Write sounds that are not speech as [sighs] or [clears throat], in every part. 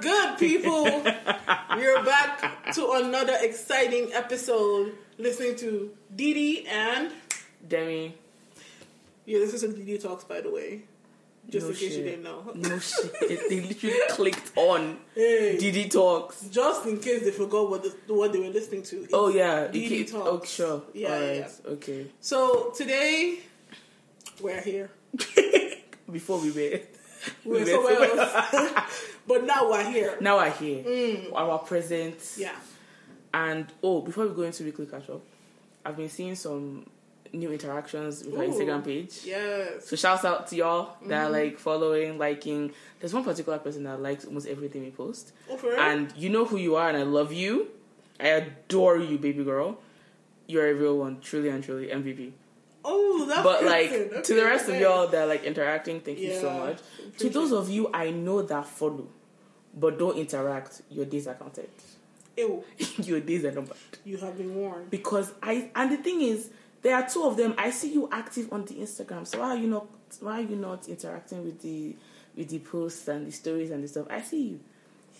good, people? [laughs] We're back to another exciting episode. Listening to Didi and Demi. yeah, this is a Didi talks, by the way, just No in case you didn't know. No shit. they literally [laughs] clicked on Hey, Didi Talks. just in case they forgot what the, what they were listening to. It's Oh yeah. Didi you oh, Talks. Oh sure. Yeah, Alright. yeah. Okay. So today we're here. [laughs] Before we. We're were somewhere else, but now we're here. Now we're here. Our present. Yeah. And oh, before we go into weekly catch up, I've been seeing some new interactions with our Instagram page. Yes. So shouts out to y'all that Mm-hmm. are like following, liking. There's one particular person that likes almost everything we post. Oh, for real? And you know who you are and I love you. I adore you, baby girl. You're a real one, truly and truly MVP. oh, that's But like good. to the rest of y'all that are like interacting, thank you so much. To those of you I know that follow but don't interact, your days are counted. Ew, [laughs] your days are numbered. you have been warned. Because I and the thing is, there are two of them. I see you active on the Instagram. So why are you not why are you not interacting with the with the posts and the stories and the stuff? I see you.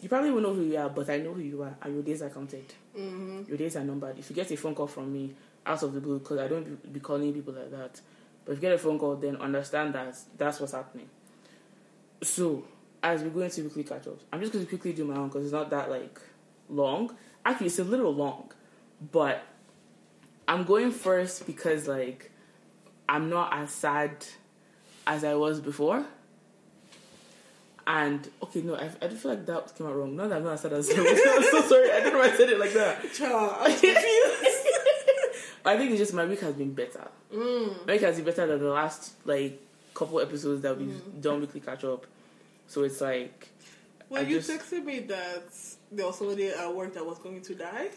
You probably won't know who you are, but I know who you are, and your days are counted. Mm-hmm. Your days are numbered. If you get a phone call from me out of the blue, because I don't be, be calling people like that, but if you get a phone call, then understand that that's what's happening. So, as we go into weekly catch ups, I'm just going to quickly do my own because it's not that like long. Actually, it's a little long, but I'm going first because like I'm not as sad as I was before. And okay, no, I, I do feel like that came out wrong. Not that I'm not as sad as I was. [laughs] I'm so sorry. I don't know why I said it like that. Child. [laughs] I think it's just my week has been better. mm. My week has been better than the last like couple episodes that we've done weekly catch up. So it's like Well, I you just- texted me that there was somebody at work that was going to die.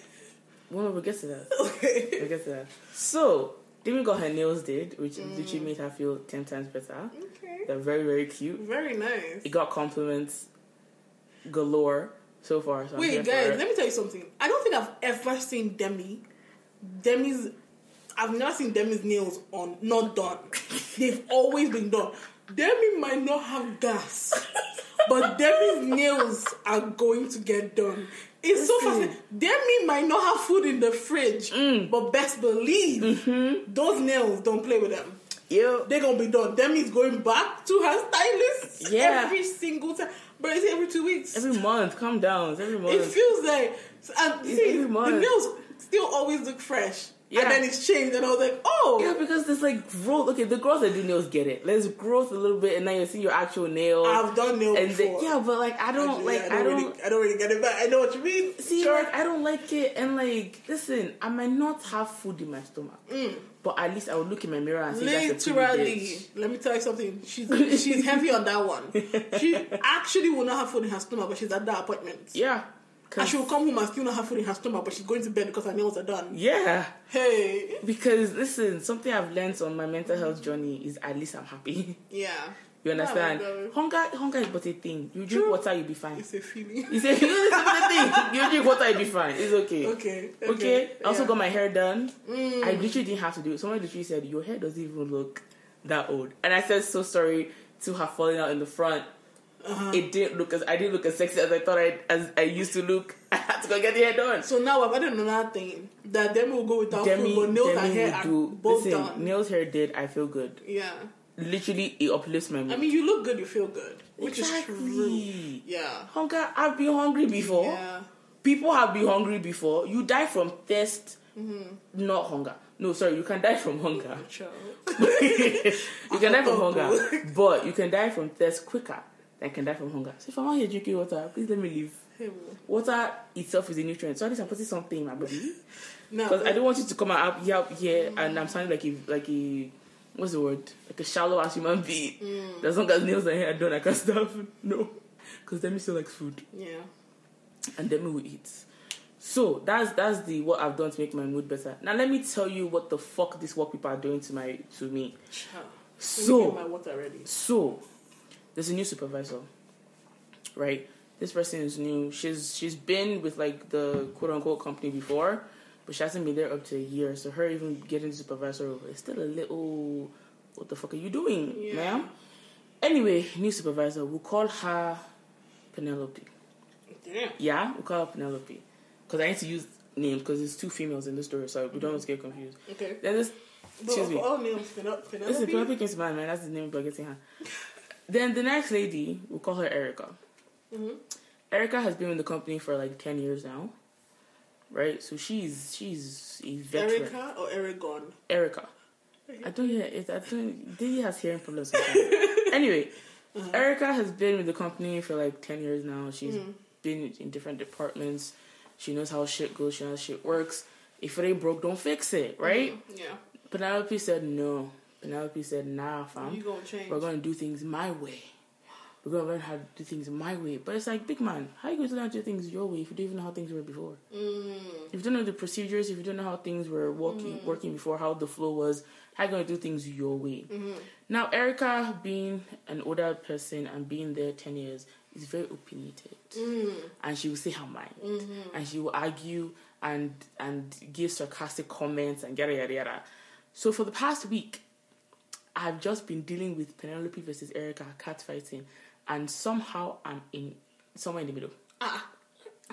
well, we'll get to that. [laughs] Okay. We'll get to that. So Demi got her nails did, which mm. literally made her feel ten times better. Okay. They're very very cute. Very nice. It got compliments galore so far. So Wait, guys, let me tell you something. I don't think I've ever seen Demi. Demi's. I've never seen Demi's nails on not done. [laughs] They've always been done. Demi might not have gas, but Demi's nails are going to get done. It's so fascinating. Demi might not have food in the fridge, Mm. but best believe Mm-hmm. those nails don't play with them. Yo, They're gonna be done. Demi's going back to her stylist Yeah. every single time. But it's every two weeks. every month, calm down. It's every month. It feels like and see, every the nails still always look fresh. Yeah. And then it's changed and I was like, oh yeah, because there's like growth. Okay, the girls that do nails get it. There's growth a little bit, and now you see your actual nail. I've done nails and before. the, yeah, but like I don't Actually, like yeah, I don't, really I don't really get it back. I know what you mean. see Sure. like I don't like it, and like listen, I might not have food in my stomach, mm. but at least I would look in my mirror and say that's a Literally, let me tell you something. She's [laughs] she's heavy on that one. She [laughs] actually will not have food in her stomach, but she's at that appointment. Yeah, And she will come home and still not have food in her stomach, but she's going to bed because her nails are done. yeah. Hey, Because listen, something I've learned on my mental health journey is at least I'm happy. yeah, You understand? Yeah, hunger, hunger is but a thing. You drink True. water, you'll be fine. it's a feeling. You say you know, it's a thing. You drink water, you'll be fine. It's okay. Okay, Okay. I also got my hair done. Mm. I literally didn't have to do it. Someone literally said, Your hair doesn't even look that old. And I said, So sorry to have fallen out in the front. Uh-huh. It didn't look as I didn't look as sexy as I thought I as I used to look. [laughs] I had to go get the hair done. So now I've added another thing that Demi will go without Demi, food, but nails and hair will are both Listen, done. nails, hair did. I feel good. yeah, Literally, it uplifts my mood. I mean, you look good, you feel good, which is true. Yeah. Hunger. I've been hungry before. yeah. People have been hungry before. You die from thirst, Mm-hmm. not hunger. No, sorry, you can die from hunger. [laughs] You can die from [laughs] hunger, but you can die from thirst quicker than can die from hunger. So if I'm out here drinking water, please let me leave. Hey. Water itself is a nutrient, so at least I'm putting something in my body. Because I don't want you to come out up here, here and I'm sounding like a like a what's the word? Like a shallow ass human being. Mm. As long as nails and hair done, I can stuff. [laughs] No, because Demi still likes food, yeah. and Demi will eat. So that's that's the what I've done to make my mood better. Now let me tell you what the fuck these work people are doing to my to me. Child. Let me So my water ready. so there's a new supervisor, right? This person is new. She's she's been with like the quote unquote company before, but she hasn't been there up to a year. So her even getting supervisor is still a little. What the fuck are you doing, Yeah. ma'am? Anyway, new supervisor. We'll call her Penelope. Damn. Yeah, we'll call her Penelope. Because I need to use names because there's two females in the story, so we don't mm-hmm. want to get confused. Okay. Then this, excuse me. all names, Penel- Penelope. Listen, Penelope came to mind, man. That's the name of getting her. Then the next lady, we'll call her Erica. Mhm. Erica has been in the company for like ten years now, right? So she's she's a veteran. Erica or Eragon? Erica. I don't hear it. I don't. Didi has hearing problems. [laughs] anyway, Uh-huh. Erica has been with the company for like ten years now. She's Mhm. been in different departments. She knows how shit goes. She knows how shit works. If it ain't broke, don't fix it, right? Mhm. Yeah. Penelope said no. Penelope said nah, fam. you gonna change? We're gonna do things my way. We're gonna learn how to do things my way. But it's like, big man, how you going to learn to do things your way if you don't even know how things were before? Mm. If you don't know the procedures, if you don't know how things were working working before, how the flow was, how you gonna do things your way? Mm-hmm. Now, Erica, being an older person and being there ten years, is very opinionated, Mm. and she will say her mind, Mm-hmm. and she will argue and and give sarcastic comments and yada yada yada. So for the past week, I've just been dealing with Penelope versus Erica cat fighting, and somehow I'm in somewhere in the middle. Ah.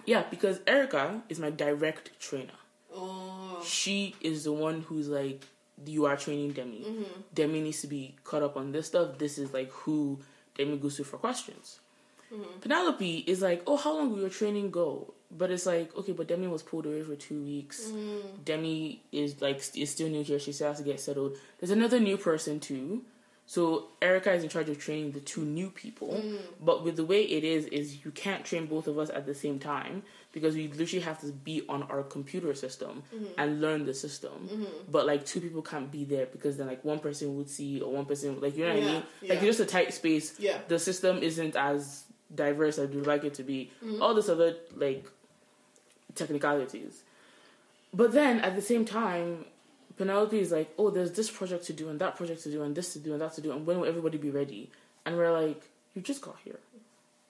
Yeah, because Erica is my direct trainer. Oh. She is the one who's like, you are training Demi. Demi needs to be caught up on this stuff. This is like who Demi goes to for questions. Mm-hmm. Penelope is like, oh, how long will your training go? But it's like, okay, but Demi was pulled away for two weeks. Mm-hmm. Demi is like is still new here. She still has to get settled. There's another new person too. So Erica is in charge of training the two new people. Mm-hmm. But with the way it is, is you can't train both of us at the same time because we literally have to be on our computer system and learn the system. But like two people can't be there because then like one person would see or one person like you know what I mean? yeah. Like it's just a tight space. Yeah. The system isn't as diverse as we'd like it to be. Mm-hmm. All this other like technicalities. But then at the same time, Penelope is like, oh, there's this project to do and that project to do and this to do and that to do and when will everybody be ready? And we're like, you just got here.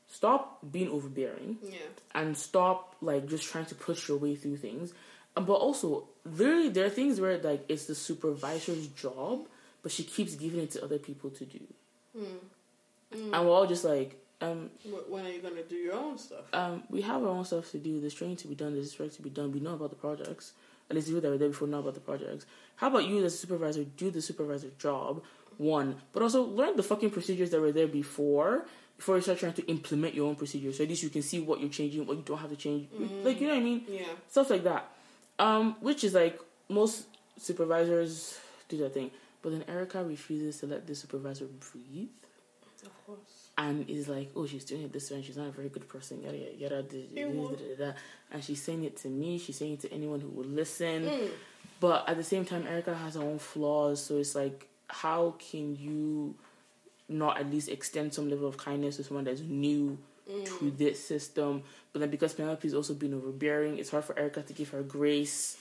Stop being overbearing Yeah. and stop like just trying to push your way through things. But also, literally, there are things where like it's the supervisor's job, but she keeps giving it to other people to do, hmm. Hmm. and we're all just like, um, When are you gonna do your own stuff? um, we have our own stuff to do. There's training to be done. There's work to be done. We know about the projects. At least the people that were there before know about the projects. How about you, as a supervisor, do the supervisor job one, but also learn the fucking procedures that were there before. Before you start trying to implement your own procedures, so at least you can see what you're changing, what you don't have to change. Like you know what I mean? Yeah. stuff like that. Um, which is like most supervisors do that thing, but then Erica refuses to let the supervisor breathe, Of course. And is like, "Oh, she's doing it this way, and she's not a very good person." Yada yada yada. da- da- da- da. And she's saying it to me. She's saying it to anyone who will listen. Mm. But at the same time, Erica has her own flaws, so it's like, how can you not at least extend some level of kindness to someone that's new to this system? But then because Penelope's also been overbearing, it's hard for Erica to give her grace,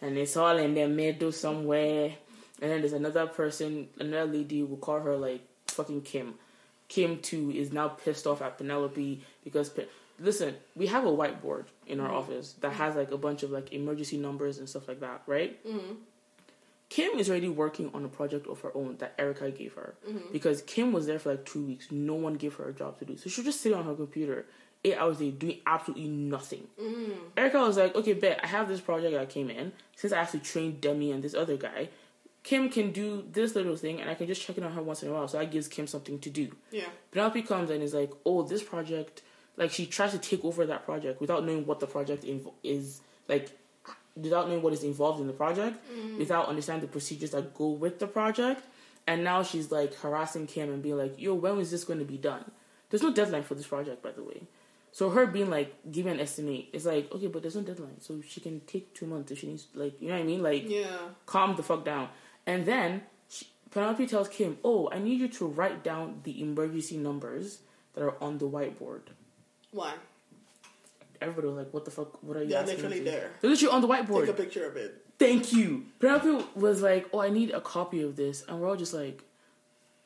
and it's all in the middle somewhere. And then there's another person, another lady, we'll call her like fucking Kim. Kim too is now pissed off at Penelope because Pe- listen, we have a whiteboard in our mm-hmm. office that has like a bunch of like emergency numbers and stuff like that, right? Mm. Kim is already working on a project of her own that Erica gave her mm-hmm. because Kim was there for like two weeks. No one gave her a job to do, so she was just sit on her computer eight hours a day doing absolutely nothing. Erica was like, "Okay, bet I have this project that came in. Since I have to train Demi and this other guy, Kim can do this little thing, and I can just check in on her once in a while. So that gives Kim something to do." Yeah. Penelope comes and is like, "Oh, this project." Like she tries to take over that project without knowing what the project inv- is like, without knowing what is involved in the project, mm-hmm. without understanding the procedures that go with the project, and now she's like harassing Kim and being like, "Yo, when is this going to be done?" There's no deadline for this project, by the way. So her being like, "Give me an estimate," it's like, okay, but there's no deadline, so she can take two months if she needs. Like, you know what I mean? Like, Yeah. calm the fuck down. And then she, Penelope tells Kim, "Oh, I need you to write down the emergency numbers that are on the whiteboard." Why? Everybody was like, "What the fuck? What are you They're asking?" literally me to?" there. They're literally on the whiteboard. Take a picture of it. Thank you. Penelope was like, "Oh, I need a copy of this," and we're all just like,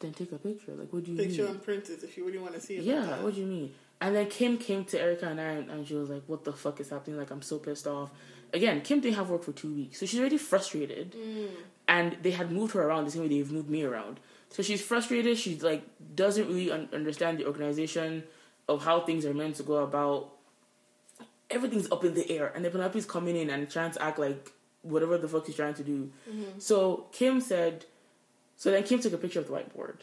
"Then take a picture." Like, what do you Picture mean? and print it if you really want to see it. Yeah, like what do you mean? And then Kim came to Erica and I, and she was like, "What the fuck is happening? Like, I'm so pissed off." Again, Kim didn't have work for two weeks, so she's already frustrated. Mm. And they had moved her around the same way they've moved me around. So she's frustrated. She like doesn't really un- understand the organization of how things are meant to go about. everything's up in the air, and then Penelope's coming in and trying to act like whatever the fuck he's trying to do. Mm-hmm. So Kim said, so then Kim took a picture of the whiteboard,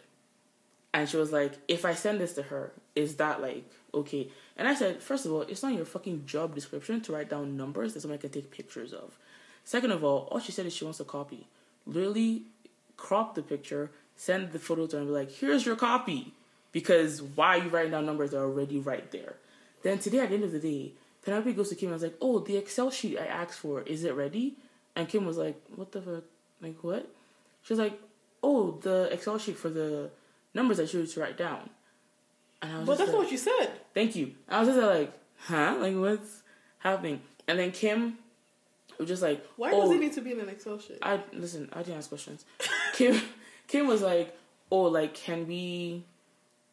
and she was like, "If I send this to her, is that like okay?" And I said, first of all, it's not your fucking job description to write down numbers that someone can take pictures of. Second of all, all she said is she wants a copy. Literally, crop the picture, send the photo to her, and be like, "Here's your copy." Because why are you writing down numbers that are already right there? Then today, at the end of the day, Penelope goes to Kim and I was like, "Oh, the Excel sheet I asked for, is it ready?" And Kim was like, "What the fuck? Like what?" She was like, "Oh, the Excel sheet for the numbers I you to write down." And I was But just that's like, what you said. Thank you. I was just like, huh? Like, what's happening? And then Kim was just like, Why oh, does it need to be in an Excel sheet? I listen. I didn't ask questions. [laughs] Kim, Kim was like, oh, like, can we?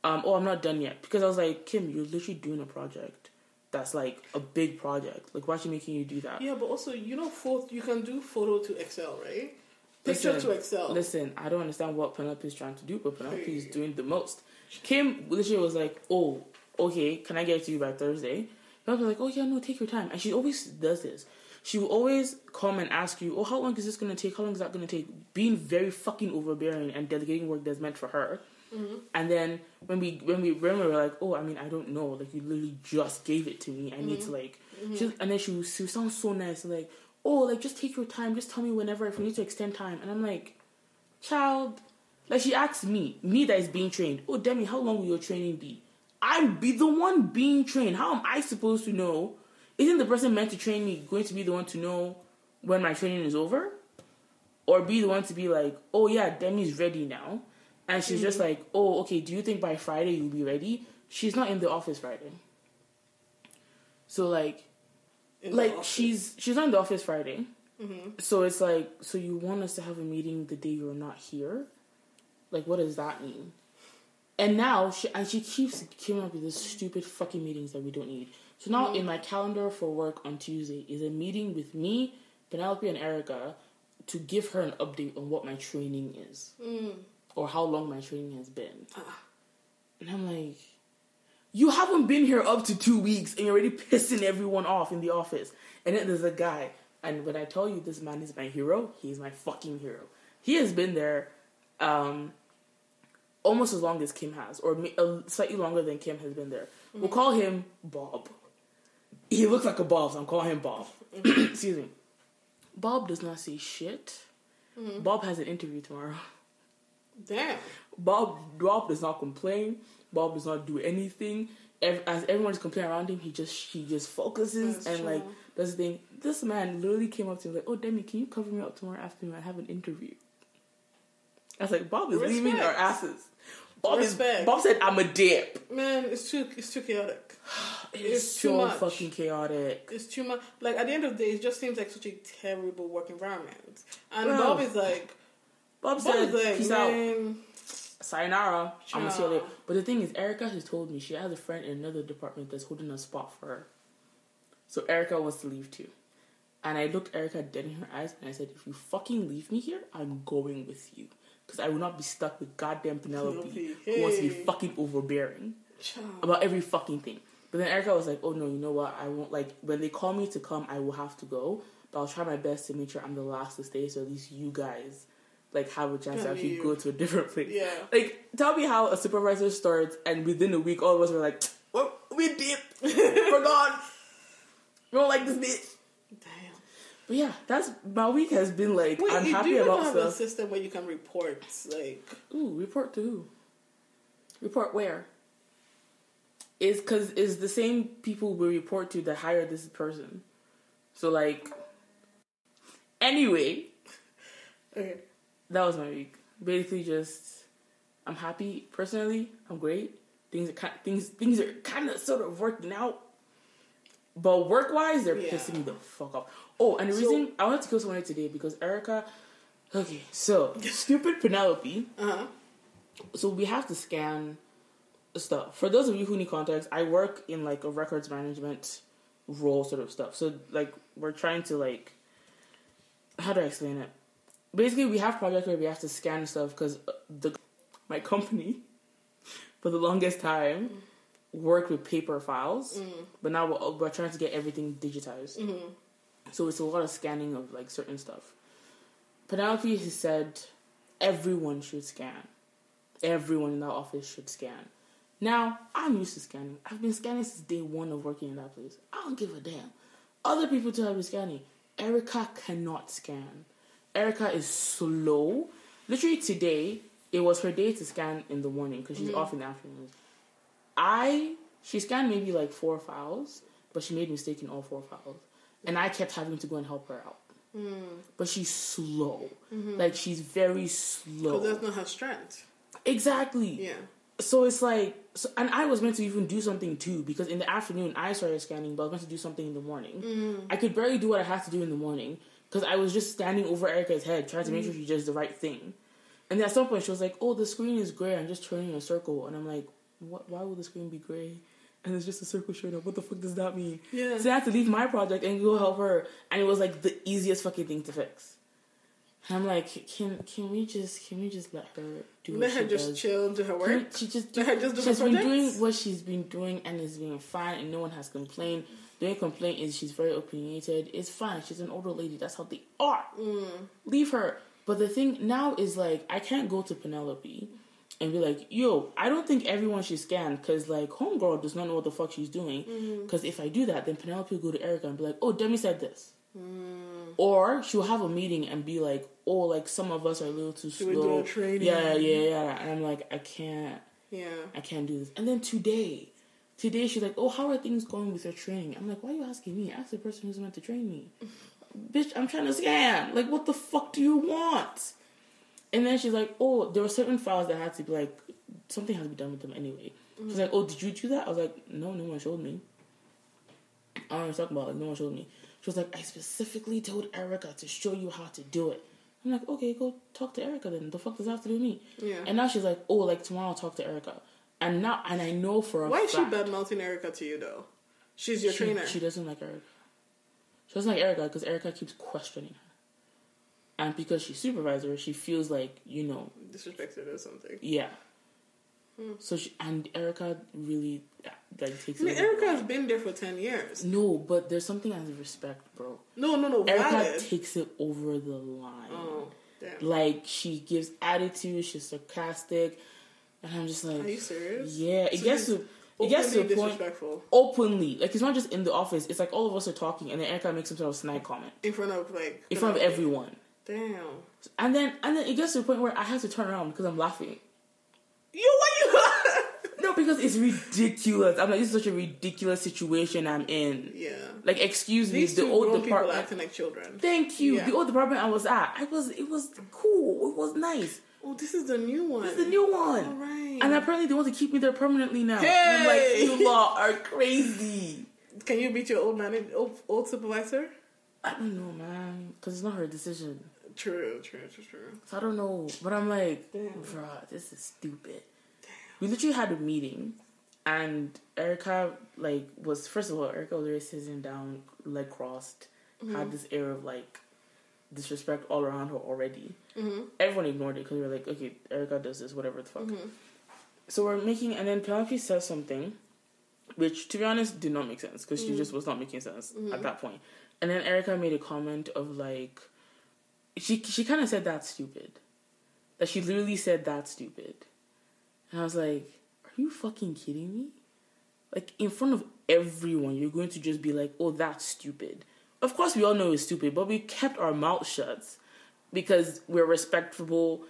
Um, oh, I'm not done yet because I was like, Kim, you're literally doing a project that's like a big project. Like, why is she making you do that? yeah, but also you know, photo you can do photo to Excel, right? Picture Listen, to Excel. Listen, I don't understand what Penelope is trying to do, but Penelope is doing the most. Kim literally was like, "Oh, okay, can I get it to you by Thursday?" Penelope was like, "Oh yeah, no, take your time." And she always does this. She will always come and ask you, "Oh, how long is this gonna take? How long is that gonna take?" Being very fucking overbearing and delegating work that's meant for her. Mm-hmm. And then when we when we when we were like, "Oh, I mean, I don't know. Like, you literally just gave it to me. I need to like." Mm-hmm. She, and then she was, she sounds so nice, like, "Oh, like just take your time. Just tell me whenever if we need to extend time." And I'm like, child, like she asked me, me that is being trained, oh Demi, how long will your training be? I'm be the one being trained. How am I supposed to know? Isn't the person meant to train me going to be the one to know when my training is over? Or be the one to be like, oh yeah, Demi's ready now. And she's just like, oh, okay, do you think by Friday you'll be ready? She's not in the office Friday. So like in like she's she's not in the office Friday. Mm-hmm. So it's like, so you want us to have a meeting the day you're not here? Like, what does that mean? And now she and she keeps coming up with these stupid fucking meetings that we don't need. So now in my calendar for work on Tuesday is a meeting with me, Penelope, and Erica to give her an update on what my training is Mm. or how long my training has been. Ah. And I'm like, you haven't been here up to two weeks and you're already pissing everyone off in the office. And then there's a guy, and when I tell you this man is my hero, he's my fucking hero. He has been there um, almost as long as Kim has, or uh, slightly longer than Kim has been there. We'll call him Bob. He looks like a Bob, so I'm calling him Bob. Mm-hmm. [clears throat] Excuse me. Bob does not say shit. Mm-hmm. Bob has an interview tomorrow. Damn. Bob Bob does not complain. Bob does not do anything. As everyone is complaining around him, he just he just focuses That's and true. like does the thing. This man literally came up to me like, "Oh, Demi, can you cover me up tomorrow afternoon? I have an interview." I was like, "Bob is leaving our asses." Bob, is, Respect. Bob said, "I'm a dip." Man, it's too it's too chaotic. [sighs] It's, It's too so much. fucking chaotic. It's too much. Like at the end of the day, it just seems like such a terrible work environment. And Well, Bob is like, Bob Bob said, is like, "Peace out, man, sayonara. I'm gonna see you later." But the thing is, Erica has told me she has a friend in another department that's holding a spot for her. So Erica wants to leave too. And I looked Erica dead in her eyes and I said, if you fucking leave me here, I'm going with you. Because I will not be stuck with goddamn Penelope, Penelope, who wants to be fucking overbearing child. about every fucking thing. But then Erica was like, oh no, you know what? I won't, like, when they call me to come, I will have to go. But I'll try my best to make sure I'm the last to stay so at least you guys, like, have a chance to actually go to a different place. Yeah. Like, tell me how a supervisor starts and within a week, all of us were like, well, we dip. [laughs] We're gone. We don't like this bitch. But yeah, that's my week has been like Wait, I'm do happy you about have a system where you can report like Ooh, report to who? Report where? Is because is the same people we report to that hire this person. So like, anyway, okay. that was my week. Basically, just I'm happy personally. I'm great. Things are kind things things are kind of sort of working out. But work wise, they're Yeah. pissing me the fuck off. Oh, and the So- reason I wanted to kill someone today because Erica. Okay, so [laughs] stupid Penelope. Uh-huh. So we have to scan stuff. For those of you who need context, I work in like a records management role sort of stuff. So like we're trying to like how do I explain it? Basically, we have projects where we have to scan stuff because uh, the my company [laughs] for the longest time mm-hmm. worked with paper files, mm-hmm. but now we're, we're trying to get everything digitized. Mm-hmm. So it's a lot of scanning of like certain stuff. Penelope has said everyone should scan. Everyone in that office should scan. Now, I'm used to scanning. I've been scanning since day one of working in that place. I don't give a damn. Other people too have been scanning. Erica cannot scan. Erica is slow. Literally today, it was her day to scan in the morning because she's mm-hmm. off in the afternoon. I she scanned maybe like four files, but she made a mistake in all four files, and I kept having to go and help her out. Mm. But she's slow, mm-hmm. like she's very slow. Because that's not her strength. exactly. Yeah. So it's like, so, and I was meant to even do something too because in the afternoon I started scanning, but I was meant to do something in the morning. Mm. I could barely do what I had to do in the morning because I was just standing over Erica's head trying to make sure mm. she does the right thing. And then at some point she was like, "Oh, the screen is gray. I'm just turning in a circle." And I'm like, "What? Why would the screen be gray?" And it's just a circle showing up. What the fuck does that mean? Yeah. So I had to leave my project and go help her, and it was like the easiest fucking thing to fix. And I'm like, can can we just can we just let her do what Let she her just does? chill and do her Can work. She just Let her just do she's been doing what she's been doing and it's been fine and no one has complained. The only complaint is she's very opinionated. It's fine. She's an older lady. That's how they are. Mm. Leave her. But the thing now is like I can't go to Penelope and be like, "Yo, I don't think everyone should scan because like homegirl does not know what the fuck she's doing." Mm-hmm. Because if I do that, then Penelope will go to Erica and be like, "Oh, Demi said this." Mm. Or she'll have a meeting and be like, "Oh, like some of us are a little too do slow." training? Yeah, yeah, yeah. And I'm like, I can't. Yeah. I can't do this. And then today, today she's like, "Oh, how are things going with your training?" I'm like, "Why are you asking me? Ask the person who's meant to train me." [laughs] Bitch, I'm trying to scan. Like, what the fuck do you want? And then she's like, "Oh, there were certain files that had to be like something has to be done with them anyway." She's mm. like, "Oh, did you do that?" I was like, "No, no one showed me." I don't know talking about. Like, no one showed me. She was like, "I specifically told Erica to show you how to do it." I'm like, "Okay, go talk to Erica then. The fuck does that have to do with me?" Yeah. And now she's like, "Oh, like tomorrow I'll talk to Erica." And now, and I know for a Why is she bad mouthing Erica to you though? She's your she, trainer. She doesn't like Erica. She doesn't like Erica because Erica keeps questioning her, and because she's supervisor, she feels like you know, Disrespected or something. yeah. Hmm. So she and Erica really uh, like takes. I mean, Erica has been there for ten years. No, but there's something as respect, bro. No, no, no. Erica Valid. takes it over the line. oh, damn. Like she gives attitude, she's sarcastic, and I'm just like, Are you serious? yeah. It So gets to it gets to a point disrespectful openly. Like it's not just in the office. It's like all of us are talking, and then Erica makes some sort of snide comment in front of like in front of everyone, Damn. and then and then it gets to the point where I have to turn around because I'm laughing. You what [laughs] you? No, because it's ridiculous. I'm like, this is such a ridiculous situation I'm in. yeah. Like, excuse me, These the two old grown people department. acting like children. Thank you. Yeah. The old department I was at, I was. It was cool. It was nice. Oh, this is the new one. It's the new one. All right. And apparently they want to keep me there permanently now. And I'm Hey! like, you lot are crazy. Can you beat your old manager, old, old supervisor? I don't know, man, because it's not her decision. True, true, true, true. So I don't know. But I'm like, Damn. bruh, this is stupid. We literally had a meeting, and Erica like was first of all, Erica was already sitting down, leg crossed, had mm-hmm. this air of like disrespect all around her already. Mm-hmm. Everyone ignored it because we were like, okay, Erica does this, whatever the fuck. Mm-hmm. So we're making, and then Penelope says something, which to be honest did not make sense because she mm. just was not making sense mm-hmm. at that point. And then Erica made a comment of like, she she kind of said that's stupid, that she literally said that's stupid, and I was like, are you fucking kidding me? Like in front of everyone, you're going to just be like, oh, that's stupid. Of course, we all know it's stupid, but we kept our mouth shut because we're respectful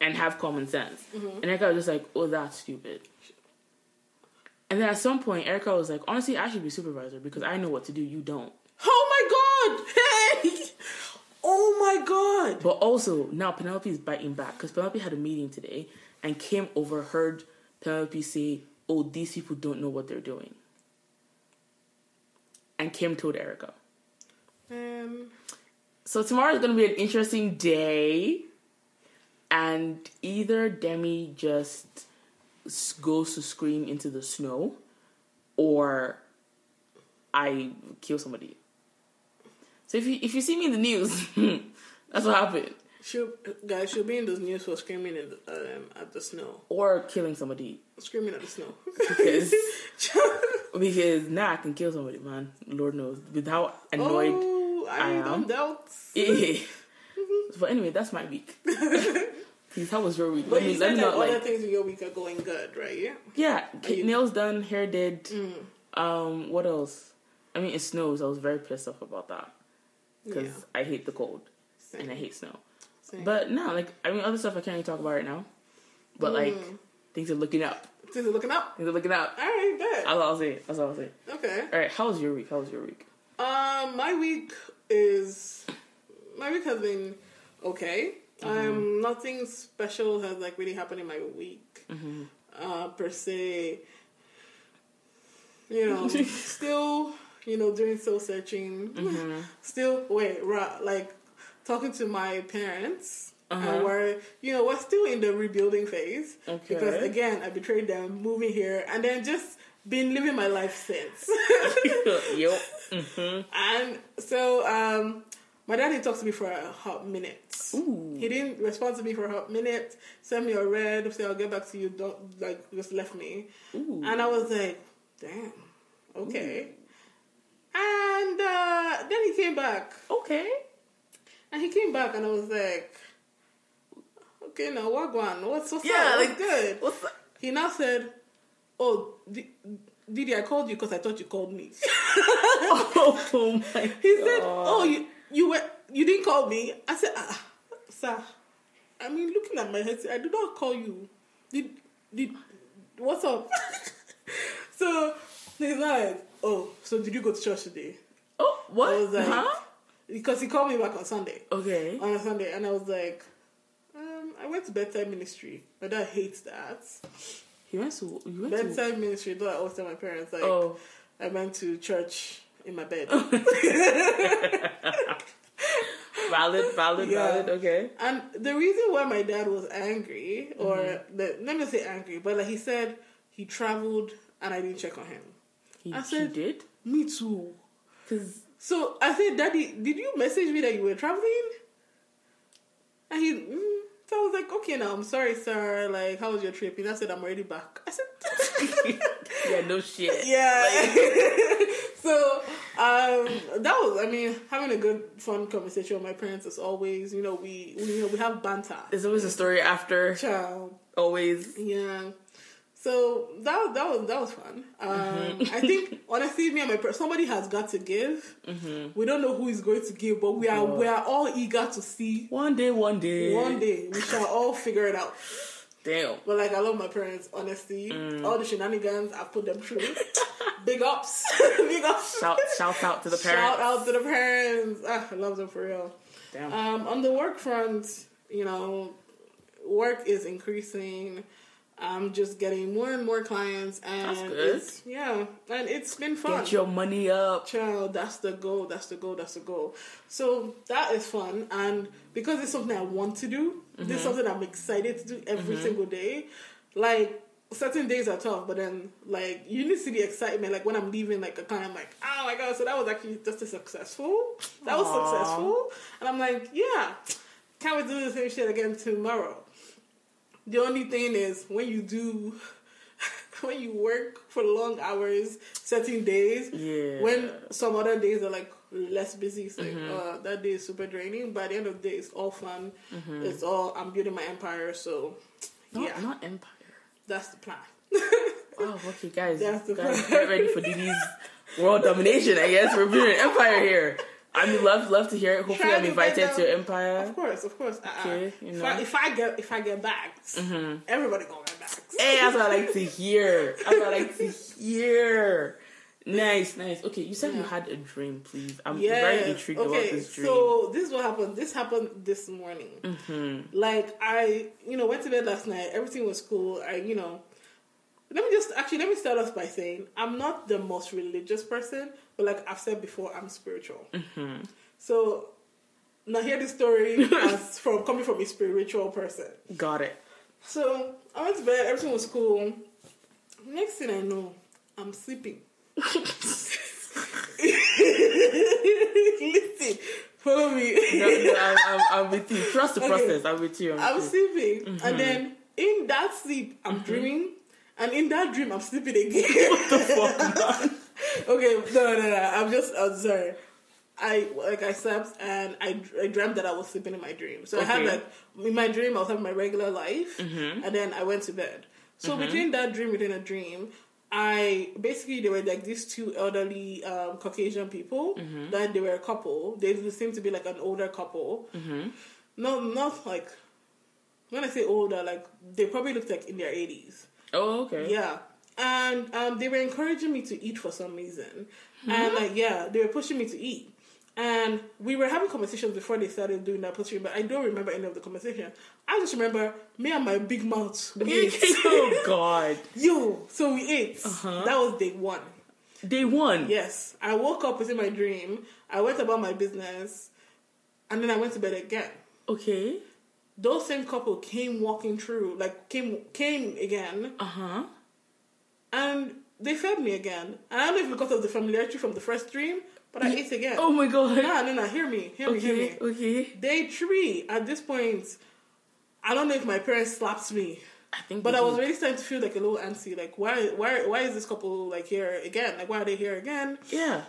and have common sense. Mm-hmm. And Erica was just like, oh, that's stupid. And then at some point, Erica was like, honestly, I should be supervisor because I know what to do, you don't. Oh my god! Hey! Oh my god! But also, now Penelope is biting back because Penelope had a meeting today and Kim overheard Penelope say, oh, these people don't know what they're doing. And Kim told Erica. Um, So tomorrow is going to be an interesting day. And either Demi just goes to scream into the snow or I kill somebody. So if you if you see me in the news, [laughs] that's what happened. She'll, guys, she'll be in the news for screaming in the, um, at the snow. Or killing somebody. Screaming at the snow. Because [laughs] because now I can kill somebody, man. Lord knows. With how annoyed oh, I, I am. doubt. [laughs] Yeah. but anyway, that's my week. Please, how was your week? But let me you let said me that not other like things in your week are going good, right? Yeah. yeah, you- nails done, hair did. Mm. Um, what else? I mean, it snows. I was very pissed off about that because Yeah. I hate the cold Same. and I hate snow. Same. But no, like I mean, other stuff I can't even talk about right now. But like Mm. things are looking up. Things are looking up. Things are looking up. All right, good. That's all I'll say. That's all I'll say. Okay. All right, how was your week? How was your week? Um, my week is my week has been okay. Um, nothing special has like really happened in my week. Uh, per se. You know, [laughs] still, you know, doing soul searching. [laughs] Still, wait, ra- like talking to my parents. Uh-huh. And we're, you know, we're still in the rebuilding phase Okay. because again, I betrayed them, moving here, and then just been living my life since. [laughs] Yup. Mm-hmm. And so, um, my daddy talked to me for a hot minute. Ooh. He didn't respond to me for a hot minute. Send me a red. Say I'll get back to you. Don't like just left me. Ooh. And I was like, damn, okay. And uh, then he came back, Okay. and he came back, and I was like, okay, now what going? What's what's Yeah, up? like What's good? What's that? He now said, oh. Di- Didi, I called you because I thought you called me. [laughs] Oh my god. [laughs] He said, "Oh, you you were you didn't call me." I said, ah, "Sir, I mean, looking at my head, I did not call you. Did did what's up?" [laughs] so he's like, "Oh, so did you go to church today?" Oh, what? I was like, huh? Because he called me back on Sunday, Okay. on a Sunday, and I was like, um, "I went to bedtime ministry. My dad hates that He went to. You went to. ministry." Though I always tell my parents like, Oh. I went to church in my bed. [laughs] Valid, valid, Yeah. valid. Okay. And the reason why my dad was angry, or Mm-hmm. the, let me say angry, but like he said, he traveled and I didn't check on him. He, I he said- did. Me too. Cause So I said, Daddy, did you message me that you were traveling? And he, mm. so I was like, okay, now I'm sorry, sir. Like, how was your trip? And I said, I'm already back. I said, [laughs] yeah, no shit. [laughs] yeah. [laughs] so um, that was, I mean, having a good, fun conversation with my parents as always. You know, we, we you know we have banter. There's always a story after. Child. Always. Yeah. So that was that was that was fun. Um, I think [laughs] honestly, me and my per- somebody has got to give. We don't know who is going to give, but we are we are all eager to see. One day, one day. One day we shall all figure it out. Damn. But like I love my parents, honestly. All the shenanigans I put them through. [laughs] Big ups, [laughs] big ups. Shout, shout out to the parents. Shout out to the parents. Ah, I love them for real. Damn. Um, on the work front, you know, work is increasing. I'm just getting more and more clients, and That's good. it's yeah, and it's been fun. Get your money up. Child, that's the goal. That's the goal. That's the goal. So that is fun, and because it's something I want to do, this is mm-hmm. something I'm excited to do every mm-hmm. single day. Like certain days are tough, but then like you need to see the excitement. Like when I'm leaving, like a client, I'm like, oh my god, so that was actually just a successful. That was successful, and I'm like, yeah, can't wait to do the same shit again tomorrow. The only thing is when you do. [laughs] When you work for long hours, certain days, Yeah. when some other days are like less busy, it's like uh, that day is super draining. By the end of the day, it's all fun. It's all I'm building my empire, so Not, yeah, not Empire. that's the plan. Oh, okay, guys. [laughs] That's the guys, plan. get ready for Didi's world domination. I guess we're building an empire here. I mean, love, love to hear it. Hopefully, I'm invited to your empire. Of course, of course. Uh-uh. Okay, you if, know. I, if I get if I get bags, everybody gonna get bags. Hey, that's what I like to [laughs] hear. That's what I like to hear. Nice, nice. Okay, you said you had a dream, please. I'm Yes. very intrigued okay, about this dream. so this is what happened. This happened this morning. Mm-hmm. Like I, you know, went to bed last night. Everything was cool. I, you know, let me just actually let me start off by saying I'm not the most religious person, but like I've said before, I'm spiritual. Mm-hmm. So now hear the story as [laughs] from coming from a spiritual person. Got it. So I went to bed. Everything was cool. Next thing I know, I'm sleeping. [laughs] Listen, Follow me. No, no, I'm, I'm, I'm with you. Trust the Okay. process. I'm with you. I'm, I'm you. sleeping, Mm-hmm. and then in that sleep, I'm dreaming, and in that dream, I'm sleeping again. What the fuck, [laughs] man? Okay, no, no, no. I'm just, I'm sorry. I like I slept and I, I dreamt that I was sleeping in my dream. So I had like in my dream I was having my regular life, Mm-hmm. and then I went to bed. So between that dream within a dream, I basically they were like these two elderly um, Caucasian people. Mm-hmm. That they were a couple. They seemed to be like an older couple. Mm-hmm. No, not like when I say older, like they probably looked like in their eighties. Oh, okay. Yeah. And um, they were encouraging me to eat for some reason. Hmm? And like, yeah, they were pushing me to eat. And we were having conversations before they started doing that pushing, but I don't remember any of the conversation. I just remember me and my big mouth. We [laughs] ate. oh [laughs] God. Yo, so we ate. Uh-huh. That was day one. Day one. Yes. I woke up within my dream. I went about my business. And then I went to bed again. Okay. Those same couple came walking through, like came came again. Uh huh. And they fed me again. And I don't know if because of the familiarity from the first dream, but I ate again. Oh my God. no, no, no, hear me, hear me, hear Okay. me. Okay. Day three, at this point, I don't know if my parents slapped me, I think. but I was really starting to feel like a little antsy. Like, why, why, why is this couple like here again? Like, why are they here again? Yeah.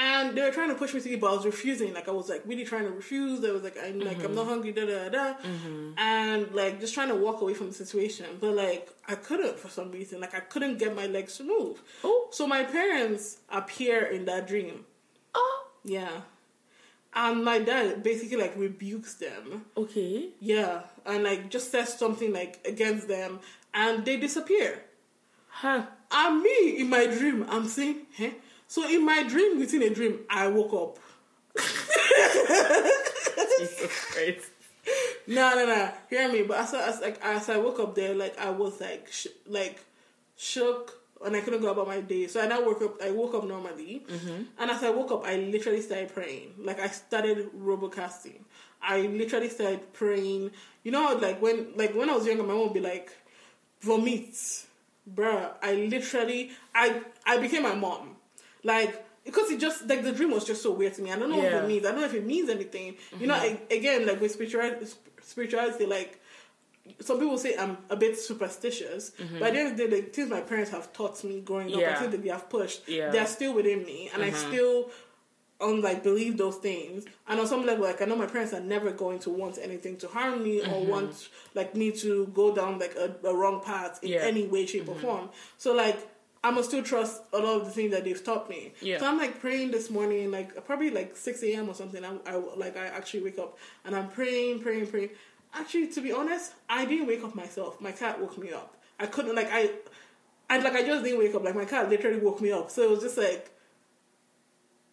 And they were trying to push me to eat, but I was refusing. Like I was like really trying to refuse. I was like, I'm like I'm not mm-hmm. hungry, da da da, mm-hmm. and like just trying to walk away from the situation. But like I couldn't for some reason. Like I couldn't get my legs to move. Oh. So my parents appear in that dream. Oh. Yeah, and my dad basically like rebukes them. Okay. Yeah, and like just says something like against them, and they disappear. Huh. And me in my dream, I'm saying, huh? So in my dream, within a dream, I woke up. Jesus Christ. No, no, no. Hear me. But as, I- as like as I woke up there, like I was like sh- like shook, and I couldn't go about my day. So I now woke up. I woke up normally, mm-hmm. and as I woke up, I literally started praying. Like I started robocasting. I literally started praying. You know, like when like when I was younger, my mom would be like, "Vomit, bruh." I literally, I I became my mom, like. Because it just like the dream was just so weird to me. I don't know what it means. I don't know if it means anything. You know, mm-hmm. I, again, like with spirituality, spirituality, like some people say I'm a bit superstitious, but at mm-hmm. the end of the day, the things my parents have taught me growing up, Yeah. Think that they have pushed, Yeah. they're still within me, and I mm-hmm. still um like believe those things. And on some level, like I know my parents are never going to want anything to harm me or want like me to go down like a, a wrong path in Yeah. any way, shape, or form. So like. I must still trust a lot of the things that they've taught me. Yeah. So I'm like praying this morning, like probably like six a.m. or something. I, I like I actually wake up and I'm praying, praying, praying. Actually, to be honest, I didn't wake up myself. My cat woke me up. I couldn't like I, I like I just didn't wake up. Like my cat literally woke me up. So it was just like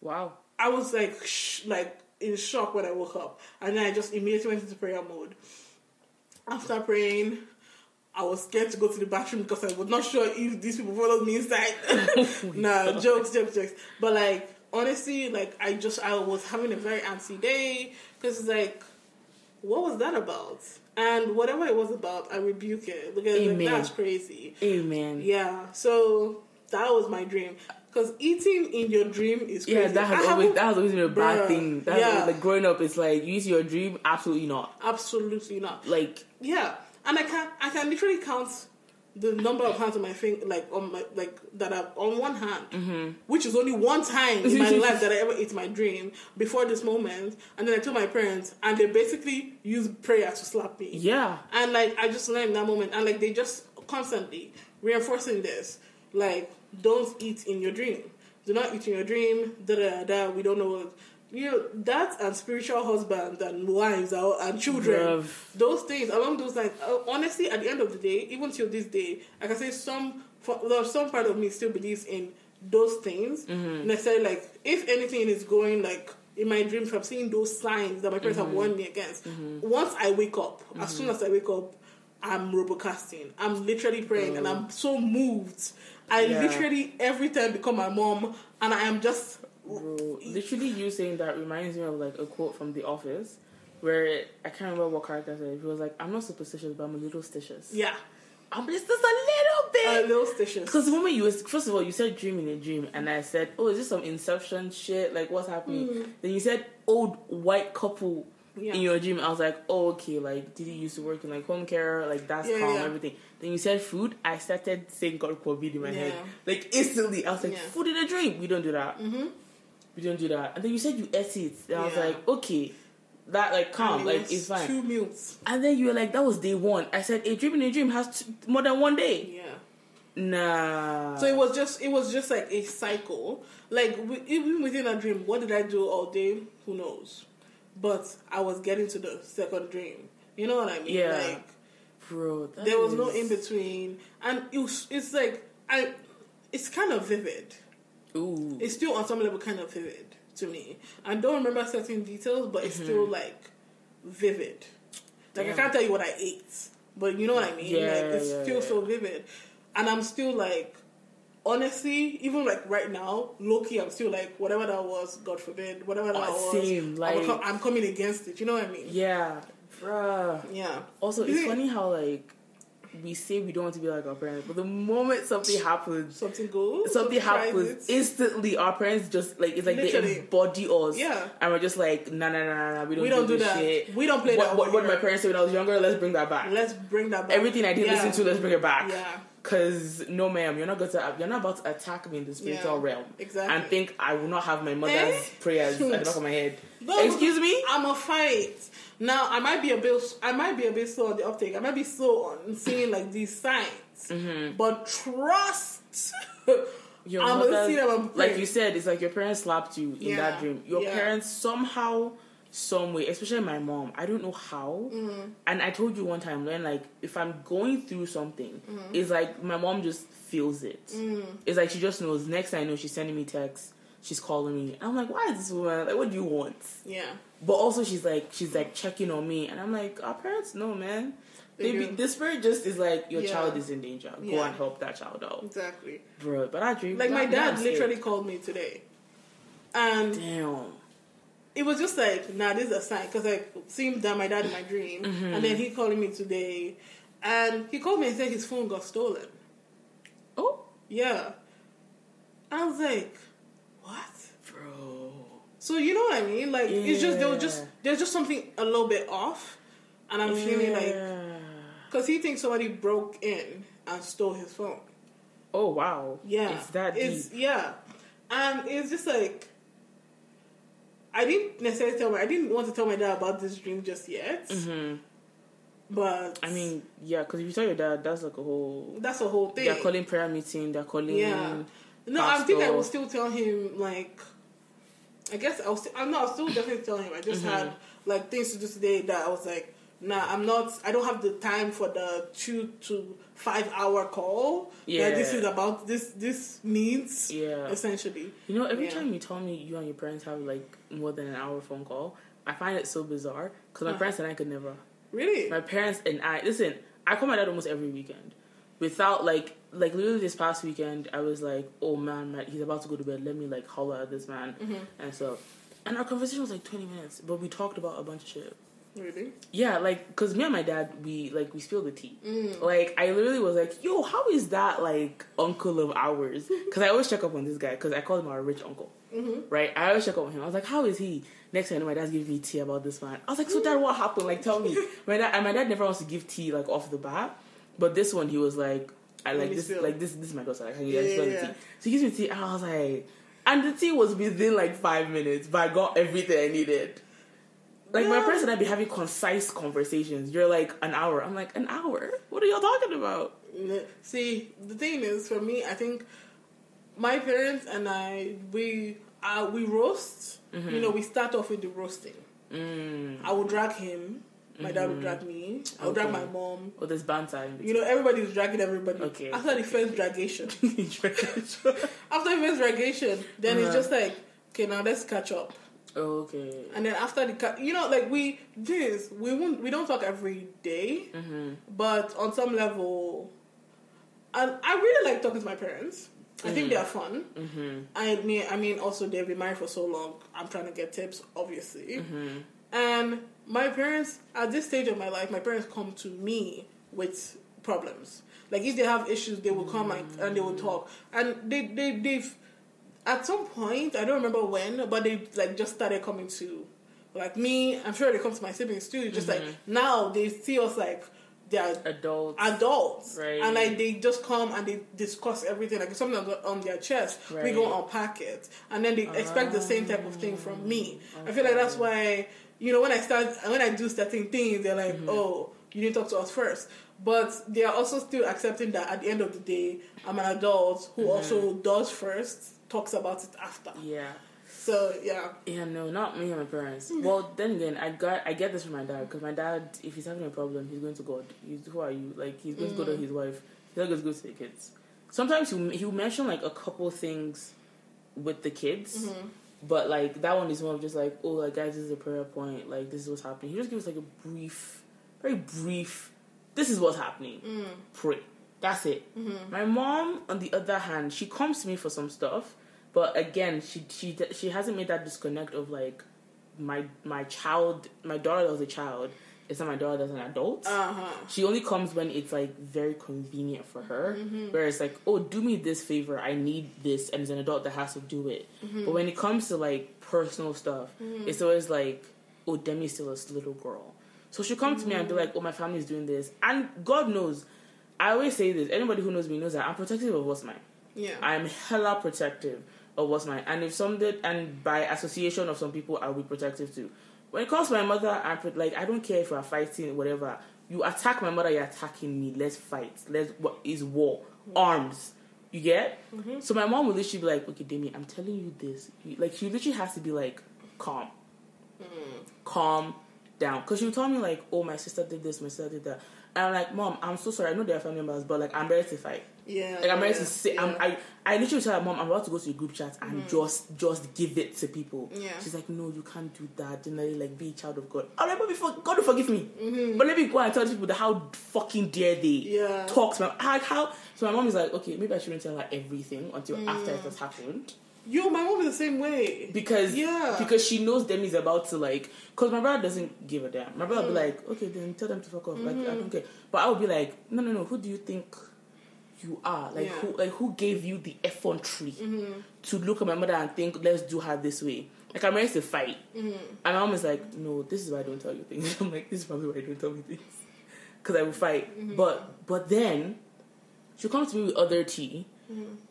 Wow. I was like sh- like in shock when I woke up, and then I just immediately went into prayer mode. After praying, I was scared to go to the bathroom because I was not sure if these people followed me inside. [laughs] Oh [laughs] nah, jokes, jokes, jokes. But like honestly, like I just I was having a very antsy day because it's like, what was that about? And whatever it was about, I rebuke it because like, that's crazy. Amen. Yeah, so that was my dream. Because eating in your dream is crazy. Yeah, that I has always that has always been a bad Bruh, thing. That's yeah. like growing up, it's like you see your dream, absolutely not. Absolutely not. Like Yeah, and I can I can literally count the number of hands on my finger, like on my like that are on one hand, Mm-hmm. which is only one time in my [laughs] life that I ever ate my dream before this moment. And then I told my parents, and they basically used prayer to slap me. yeah, And like I just learned that moment, and like they just constantly reinforcing this, like don't eat in your dream, do not eat in your dream, da da da. We don't know, what, you know that and spiritual husbands and wives and, and children, Bruv. those things along those lines. Uh, honestly, at the end of the day, even till this day, I can say some for, there's some part of me still believes in those things. Mm-hmm. Necessarily, like if anything is going like in my dreams, I'm seeing those signs that my parents have mm-hmm. warned me against. Mm-hmm. Once I wake up, as soon as I wake up, I'm robocasting. I'm literally praying, and mm. I'm so moved. I Yeah. literally every time become my mom, and I am just bro. Literally, you saying that reminds me of like a quote from The Office, where I can't remember what character said. He was like, "I'm not superstitious, but I'm a little stitious." yeah, I'm just, just a little bit. A little stitches. Because the moment you was, first of all, you said dream in a dream, and I said, "Oh, is this some Inception shit? Like, what's happening?" Then you said, "Old white couple Yeah. in your dream." I was like, "Oh, okay. Like, did he used to work in like home care? Like, that's Yeah, calm, yeah. everything." Then you said food. I started saying God forbid in my head, like instantly. I was like. "Food in a dream? We don't do that. Mm-hmm. We don't do that." And then you said you ate it. And I was like, "Okay." That like calm, like it's fine. Two meals. And then you were like, "That was day one." I said, "A dream in a dream has more than one day." Yeah. Nah. So it was just it was just like a cycle. Like even within a dream, what did I do all day? Who knows? But I was getting to the second dream. You know what I mean? Yeah. Like bro, that there was no in between, and it was, it's like I. It's kind of vivid. Ooh. It's still on some level kind of vivid to me. I don't remember certain details, but it's still mm-hmm. like vivid. Like Damn. I can't tell you what I ate, but you know what I mean. Yeah, like it's yeah, still yeah. so vivid, and I'm still like, honestly, even like right now, Loki, I'm still like, whatever that was, God forbid, whatever that Oh, was, same, I'm, like- I'm coming against it. You know what I mean? Yeah, bruh. Yeah. Also, You it's think- funny how like we say we don't want to be like our parents, but the moment something happens, Something goes. something tries happens it. instantly. Our parents just like it's like Literally. they embody us. Yeah. and we're just like, nah, nah, nah, nah, nah we don't, We don't do this that. shit. We don't play what, that What, what my parents said when I was younger, let's bring that back. Let's bring that back. Everything I didn't Yeah. listen to, let's bring it back. Yeah. Cause no, ma'am, you're not going to you're not about to attack me in the spiritual Yeah, realm exactly. and think I will not have my mother's Eh? prayers at the back of my head. [laughs] No, Excuse me. I'm a fight. Now I might be a bit. I might be a bit slow on the uptake. I might be slow on seeing like these signs. Mm-hmm. But trust. [laughs] Your I'm gonna see them. I'm like you said, it's like your parents slapped you in Yeah, that dream. Your yeah. parents somehow, some way, especially my mom. I don't know how. Mm. And I told you one time when like if I'm going through something, Mm. it's like my mom just feels it. It's like she just knows. Next thing I know, she's sending me texts. She's calling me. I'm like, why is this woman? Like, what do you want? Yeah. But also, she's like, she's like checking on me, and I'm like, our parents know, man. They be, the spirit just is like, your Yeah. child is in danger. Go Yeah. and help that child out, Exactly. bro. But I dream Like my dad literally it. called me today, and Damn. It was just like, nah, this is a sign because I seen that my dad in my dream, Mm-hmm. and then he calling me today, and he called me and said his phone got stolen. Oh, Yeah. I was like, what? bro. So you know what I mean? Like it's just there was just there's just something a little bit off, and I'm feeling like because he thinks somebody broke in and stole his phone. Oh wow. Yeah, It's that It's deep. yeah, and it's just like I didn't necessarily tell my I didn't want to tell my dad about this dream just yet, hmm but I mean, yeah, because if you tell your dad, that's like a whole. that's a whole thing. They're calling prayer meeting. They're calling. Yeah. No, I think I will still tell him like. I guess I'll. Still, I'm not. I'll still definitely tell him. I just Mm-hmm. had like things to do today that I was like, nah, I'm not. I don't have the time for the two to five hour call. Yeah, this is about this. This needs. Yeah. essentially. You know, every Yeah. time you tell me you and your parents have like more than an hour phone call, I find it so bizarre because my Uh-huh. parents and I could never. Really. My parents and I listen. I call my dad almost every weekend, without like like literally this past weekend. I was like, oh man, my, he's about to go to bed. Let me like holler at this man Mm-hmm. and so. And our conversation was like twenty minutes, but we talked about a bunch of shit. Really. Yeah, like because me and my dad, we like we spilled the tea. Mm. Like I literally was like, "Yo, how is that like uncle of ours?" [laughs] Because I always check up on this guy because I call him our rich uncle. Mm-hmm. Right? I always check up on him. I was like, "How is he?" Next thing my dad's giving me tea about this man. I was like, "So dad, what happened? Like, tell me." [laughs] My dad and my dad never wants to give tea like off the bat, but this one he was like, "I like this. spill. Like this. This is my daughter. Like, can you Yeah, spill yeah, the yeah. tea?" So he gives me tea, and I was like, and the tea was within like five minutes, but I got everything I needed. Like my Yeah. parents and I be having concise conversations. You're like an hour. I'm like an hour. What are y'all talking about? See, the thing is, for me, I think my parents and I, we uh, we roast. You know, we start off with the roasting. Mm. I would drag him. My dad would drag me. I would drag my mom. Oh, there's banter. You know, everybody's dragging everybody. Okay. After the first dragation, [laughs] [laughs] after the first dragation, then it's Uh-huh. just like, okay, now let's catch up. Okay. And then after the, ca- you know, like we this we won't we don't talk every day, Mm-hmm. but on some level, and I really like talking to my parents. I think they are fun. Mm-hmm. I mean, I mean, also they've been married for so long. I'm trying to get tips, obviously. Mm-hmm. And my parents, at this stage of my life, my parents come to me with problems. Like if they have issues, they will come and, and they will talk. And they they they've at some point I don't remember when, but they like just started coming to like me. I'm sure they come to my siblings too. Just like now they see us like they're Adults. adults, Right. and like they just come and they discuss everything. Like if something on- on their chest, we go unpack it, and then they expect the same type of thing from me. I feel like that's why you know when I start when I do certain things, they're like, Mm-hmm. "Oh, you didn't talk to us first. But they are also still accepting that at the end of the day, I'm an adult who Mm-hmm. also does first, talks about it after. yeah. So yeah, Yeah, no, not me and my parents. [laughs] Well, then again, I got I get this from my dad because my dad, if he's having a problem, he's going to God. He's, who are you? Like he's going to go to mm. his wife. He's not going to go to the kids. Sometimes he'll he'll mention like a couple things with the kids, mm-hmm. but like that one is more of just like, oh, like guys, this is a prayer point. Like this is what's happening. He just gives like a brief, very brief. This is what's happening. Mm. Pray. That's it. Mm-hmm. My mom, on the other hand, she comes to me for some stuff, but again, she she she hasn't made that disconnect of like my my child, my daughter was a child. It's not my daughter that's an adult. uh huh. She only comes when it's like very convenient for her. Mm-hmm. Where it's like, oh, do me this favor. I need this, and it's an adult that has to do it. Mm-hmm. But when it comes to like personal stuff, it's always like, oh, Demi's still a little girl. So she'll come to me and be like, oh, my family's doing this, and God knows. I always say this. Anybody who knows me knows that I'm protective of what's mine. Yeah. I'm hella protective of what's mine. And if some did, and by association of some people, I'll be protective too. When it comes to my mother, I'm like, I don't care if we're fighting, whatever. You attack my mother, you're attacking me. Let's fight. Let's, what is war? Arms. You get? Mm-hmm. So my mom will literally be like, okay, Demi, I'm telling you this. You- Like, she literally has to be like, calm. Mm. Calm down. Because she would tell me, like, oh, my sister did this, my sister did that. I'm like, mom, I'm so sorry. I know they're family members, but like, I'm ready to fight. Yeah. Like I'm ready yeah, to say, I'm. I I literally tell her mom I'm about to go to a group chat and mm. just just give it to people. Yeah. She's like, no, you can't do that. Generally, like be a child of God. I'm like, but before God will forgive me. Mm-hmm. But let me go and tell people that how fucking dare they Yeah. talk to me. How, how? So my mom is like, okay, maybe I shouldn't tell her everything until after it mm. has happened Yo, my mom is the same way. because Yeah. because she knows Demi's about to like because my brother doesn't give a damn. My brother will be mm. like, okay, then tell them to fuck off. Like I mm-hmm. don't care. But I would be like, no, no, no. Who do you think you are? Like Yeah. who like who gave you the effrontery mm-hmm. to look at my mother and think let's do her this way? Like I'm ready to fight. Mm-hmm. And my mom is like, no, this is why I don't tell you things. [laughs] I'm like, this is probably why I don't tell me things because I will fight. But but then she'll come to me with other tea.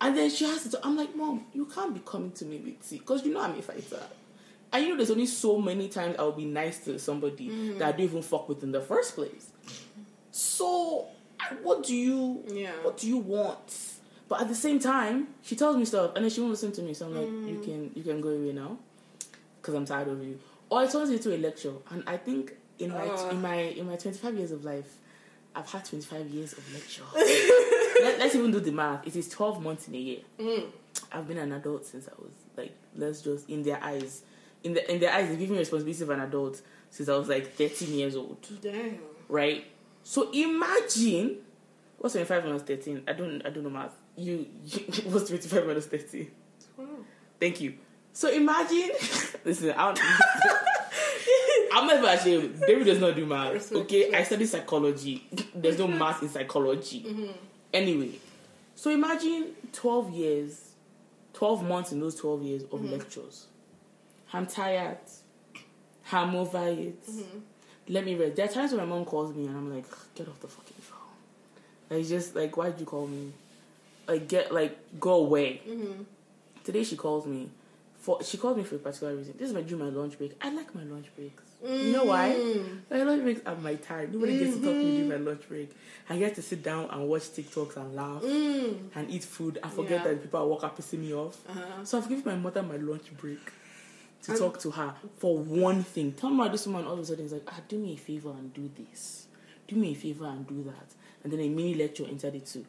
And then she has to. I'm like, Mom, you can't be coming to me with tea because you know I'm a fighter. And you know, there's only so many times I'll be nice to somebody that I don't even fuck with in the first place. So, what do you, Yeah. what do you want? But at the same time, she tells me stuff, and then she won't listen to me. So I'm like, you can, you can go away now, because I'm tired of you. Or I turns into a lecture, and I think in my, Uh. in my, in my 25 years of life, I've had 25 years of lecture. [laughs] Let, us even do the math. It is 12 months in a year. Mm. I've been an adult since I was like, let's just in their eyes, in the in their eyes, they give me responsibility of an adult since I was like 13 years old, Damn. right? So imagine what's 25 minus 13. I don't I don't know math. You, you [laughs] what's 25 minus 13? Wow. Thank you. So imagine, [laughs] listen, I don't, [laughs] I'm not even ashamed. David does not do math. Okay, I study psychology. There's no math in psychology. Anyway, so imagine 12 years, 12 months in those 12 years of mm-hmm. lectures. I'm tired. I'm over it. Mm-hmm. Let me rest. There are times when my mom calls me and I'm like, get off the fucking phone. Like, it's just like, why'd you call me? Like, get, like, go away. Mm-hmm. Today she calls me. For, she called me for a particular reason. This is my during my lunch break. I like my lunch breaks. You know why? Mm. My lunch breaks are my time. Nobody gets to talk to me during my lunch break. I get to sit down and watch TikToks and laugh Mm. and eat food I forget Yeah. that people at work are pissing me off. Uh-huh. So I've given my mother my lunch break to And- talk to her for one thing. Tell me about this woman all of a sudden is like, ah, do me a favor and do this. Do me a favor and do that. And then a mini lecture inside it too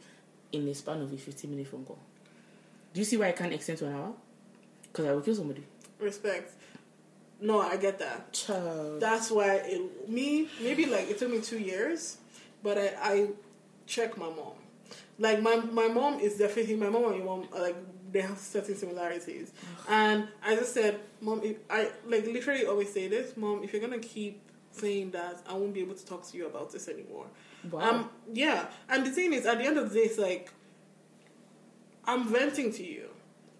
in the span of a 15 minute phone call. Do you see why I can't extend to an hour? Because I will kill somebody. Respect. No, I get that. Child. That's why it, me maybe like it took me two years, but I, I check my mom. Like my my mom is definitely my mom and your mom are like they have certain similarities, and I just said, mom, if I like literally always say this, mom, if you're gonna keep saying that, I won't be able to talk to you about this anymore. Wow. Um, yeah, and the thing is, at the end of the day, it's like I'm venting to you,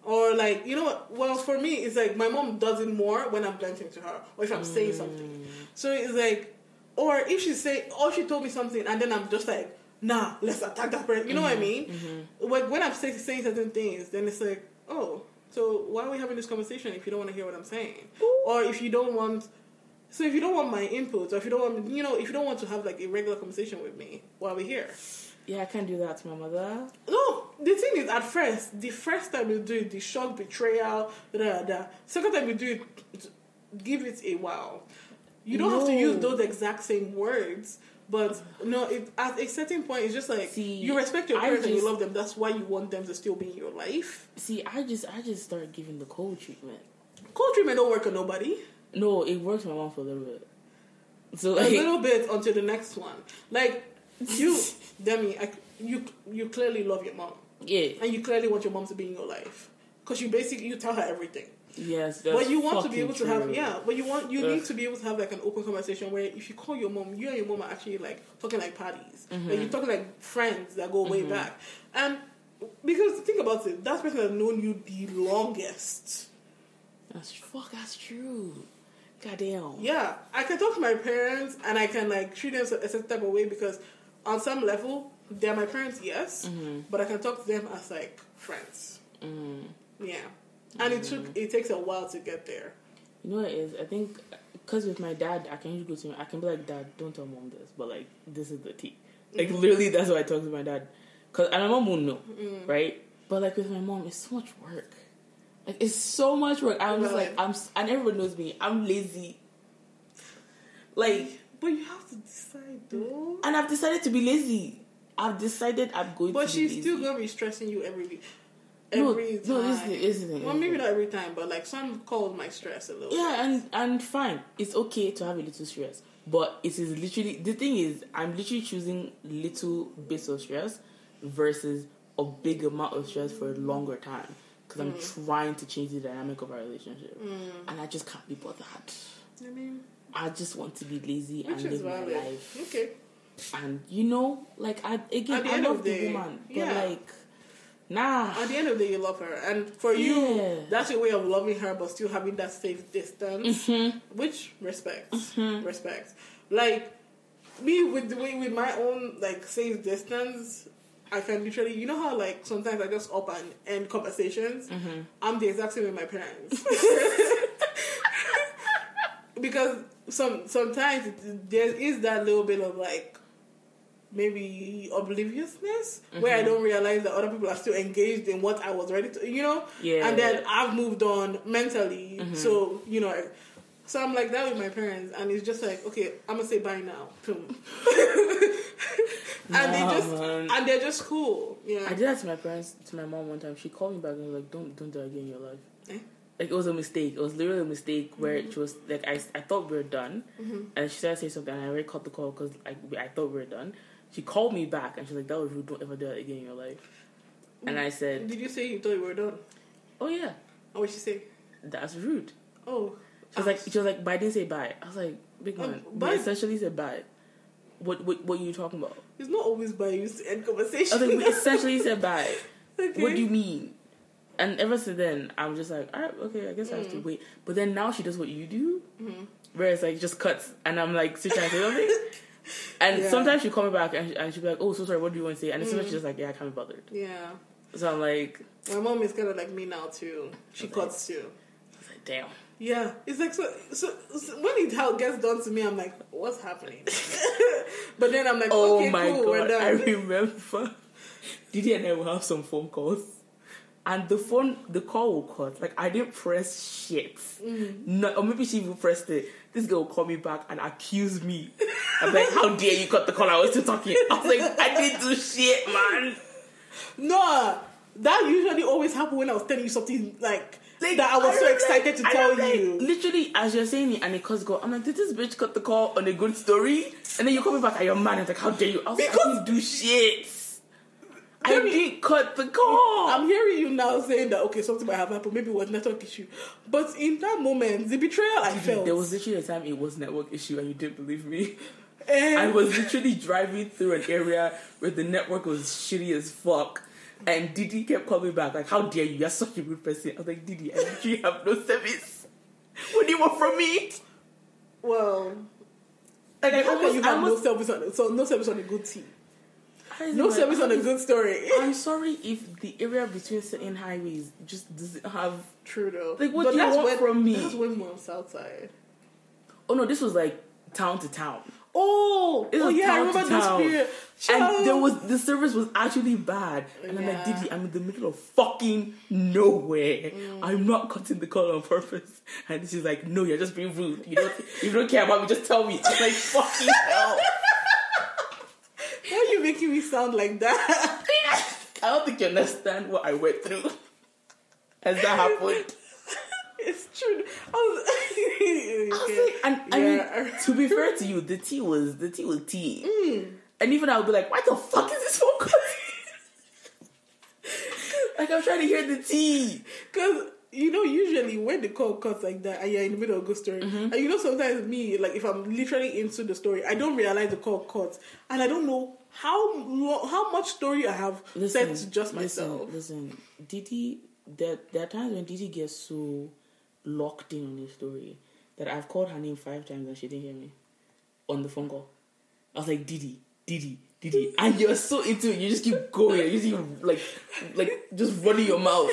or like you know what? Well, for me, it's like my mom does it more when I'm venting to her, or if I'm saying mm. something. So it's like, or if she say, or she told me something, and then I'm just like, nah, let's attack that person. You know what I mm-hmm, mean? Mm-hmm. Like when I'm say, saying certain things, then it's like, oh, so why are we having this conversation if you don't want to hear what I'm saying, or if you don't want. So if you don't want my input, or if you don't want, you know, if you don't want to have like a regular conversation with me while we're here, Yeah, I can't do that to my mother. no. The thing is, at first, the first time you do it, the shock, betrayal, da da da. Second time you do it, give it a while. You don't have to use those exact same words, but no. It, at a certain point, it's just like See, you respect your parents and you love them. That's why you want them to still be in your life. See, I just I just started giving the cold treatment. Cold treatment don't work on nobody. No, it works my mom for a little bit. So a little bit until the next one. Like you, Demi, I, you you clearly love your mom, yeah, and you clearly want your mom to be in your life because you basically you tell her everything. yes, that's but you want to be able to have yeah. But you want you Ugh. need to be able to have like an open conversation where if you call your mom, you and your mom are actually like talking like parties, Mm-hmm. like you're talking like friends that go way back, and because think about it, that person has known you the longest. That's fuck. That's true. Goddamn. Yeah, I can talk to my parents and I can like treat them a certain type of way because on some level they're my parents, yes, mm-hmm. but I can talk to them as like friends. Mm. Yeah, and it took it takes a while to get there. You know what it is? I think because with my dad, I can usually go to him. I can be like, Dad, don't tell mom this, but like, this is the tea. Like mm-hmm. literally, that's why I talk to my dad. Cause and my mom won't know, right? But like with my mom, it's so much work. Like it's so much work. I'm just like I'm, and everyone knows me. I'm lazy. Like, But you have to decide though. and I've decided to be lazy. I've decided I'm going But to. But she's still gonna be stressing you every week. Every no, time. this is the- this is the- well, maybe not every time, but like some calls my stress a little. Yeah, and and fine. It's okay to have a little stress, but it is literally the thing is I'm literally choosing little bits of stress versus a big amount of stress for a longer time because I'm Mm. trying to change the dynamic of our relationship, and I just can't be bothered. I mean, I just want to be lazy which and live my life, Okay. and you know, like I again, I love the the woman, but yeah. like, nah, At the end of the day, you love her, and for you, Yeah. that's your way of loving her, but still having that safe distance, Mm-hmm. which respects, respects. Like me with the way with my own like safe distance, I can literally, you know how like sometimes I just up and end conversations. Mm-hmm. I'm the exact same with my parents. [laughs] [laughs] because some sometimes it, there is that little bit of like maybe obliviousness where I don't realize that other people are still engaged in what I was ready to, you know. Yeah. And then I've moved on mentally, so you know. So I'm like that with my parents, and it's just like, okay, I'm gonna say bye now, boom. [laughs] and they just man. and they're just cool, yeah. I did that to my parents, to my mom one time. She called me back and was like, "Don't, don't do that again in your life." Eh? Like it was a mistake. It was literally a mistake where Mm-hmm. she was like, I, I thought we were done, and she started saying something, and I already cut the call because I, I thought we were done. She called me back and she's like, "That was rude. Don't ever do that again in your life." And I said, Did you say you thought you were done? "Oh yeah, Or what she say? that's rude." Oh, She was like, she was like, "But I didn't say bye." I was like, "Big Um, man, bye- we essentially said bye." What what what are you talking about? it's not always by You to end I conversation. was like, "We essentially said bye." [laughs] okay. what do you mean? And ever since then, I'm just like, all right, okay, I guess I have to mm. wait. But then now she does what you do, mm-hmm. where it's like just cuts, and I'm like trying to say something. [laughs] And Yeah. sometimes she call me back and, she, and she'll be like, oh, so sorry, what do you want to say? And soon as she's mm. just like, yeah, I can't be bothered. Yeah. So I'm like, My mom is kind of like me now too. She cuts too. I was like damn. Yeah, it's like so, so, so when it how gets done to me, I'm like, what's happening? [laughs] but then I'm like, Oh okay, my cool, god. I remember [laughs] Didi and I will have some phone calls. And the phone, the call will cut. Like I didn't press shit, Mm-hmm. no, or maybe she even pressed it. This girl will call me back and accuse me. I'm like, "How dare you cut the call? I was still talking." I was like, "I didn't do shit, man." no, that usually always happen when I was telling you something like, Like, that I was so excited like- to tell like- you. Literally, as you're saying it, and it cuts go. I'm like, "Did this bitch cut the call on a good story?" And then you call me back and your man. I'm like, "How dare you?" I was like, I didn't do shit." I Let didn't cut the call. I'm hearing you now saying that okay, something might have happened, maybe it was network issue, but in that moment, the betrayal I felt. There was literally a time it was network issue and you didn't believe me. Eh. I was literally driving through an area where the network was shitty as fuck. And Didi kept calling back, like, how dare you? You're such a good person. I was like, Didi, I literally have no service. What do you want from me? Well, Like, I almost, you I have no service on so no service on a good tea? I No like, service on a I'm- good story. I'm sorry if the area between certain highways just doesn't have. True though. Like, what But do you that's want when, from me? That's when we're on South Side. Oh no, this was like town to town. Oh, It oh was yeah, I town to remember this town. period. And there was the service was actually bad. And I'm like, Yeah. Didi, I'm in the middle of fucking nowhere. Mm. I'm not cutting the call on purpose. And she's like, No, you're just being rude. You don't you don't care about me, just tell me. I'm like, fucking hell. [laughs] Why are you making me sound like that? [laughs] I don't think you understand what I went through. Has that happened? it's true. I was, [laughs] I was like, and I mean, to be fair to you, the tea was the tea was tea. Mm. And even I would be like, why the fuck is this phone call? [laughs] like I'm trying to hear the tea. Because you know, usually when the call cuts like that, and you're in the middle of a good story, Mm-hmm. and you know, sometimes me, like if I'm literally into the story, I don't realize the call cuts, and I don't know how lo- how much story I have said to just myself. Listen, listen. Didi, there, there are times when Didi gets so locked in on a story that I've called her name five times and she didn't hear me on the phone call. I was like, Didi, Didi, Didi, [laughs] and you're so into it, you just keep going, you just keep like, like just running your mouth,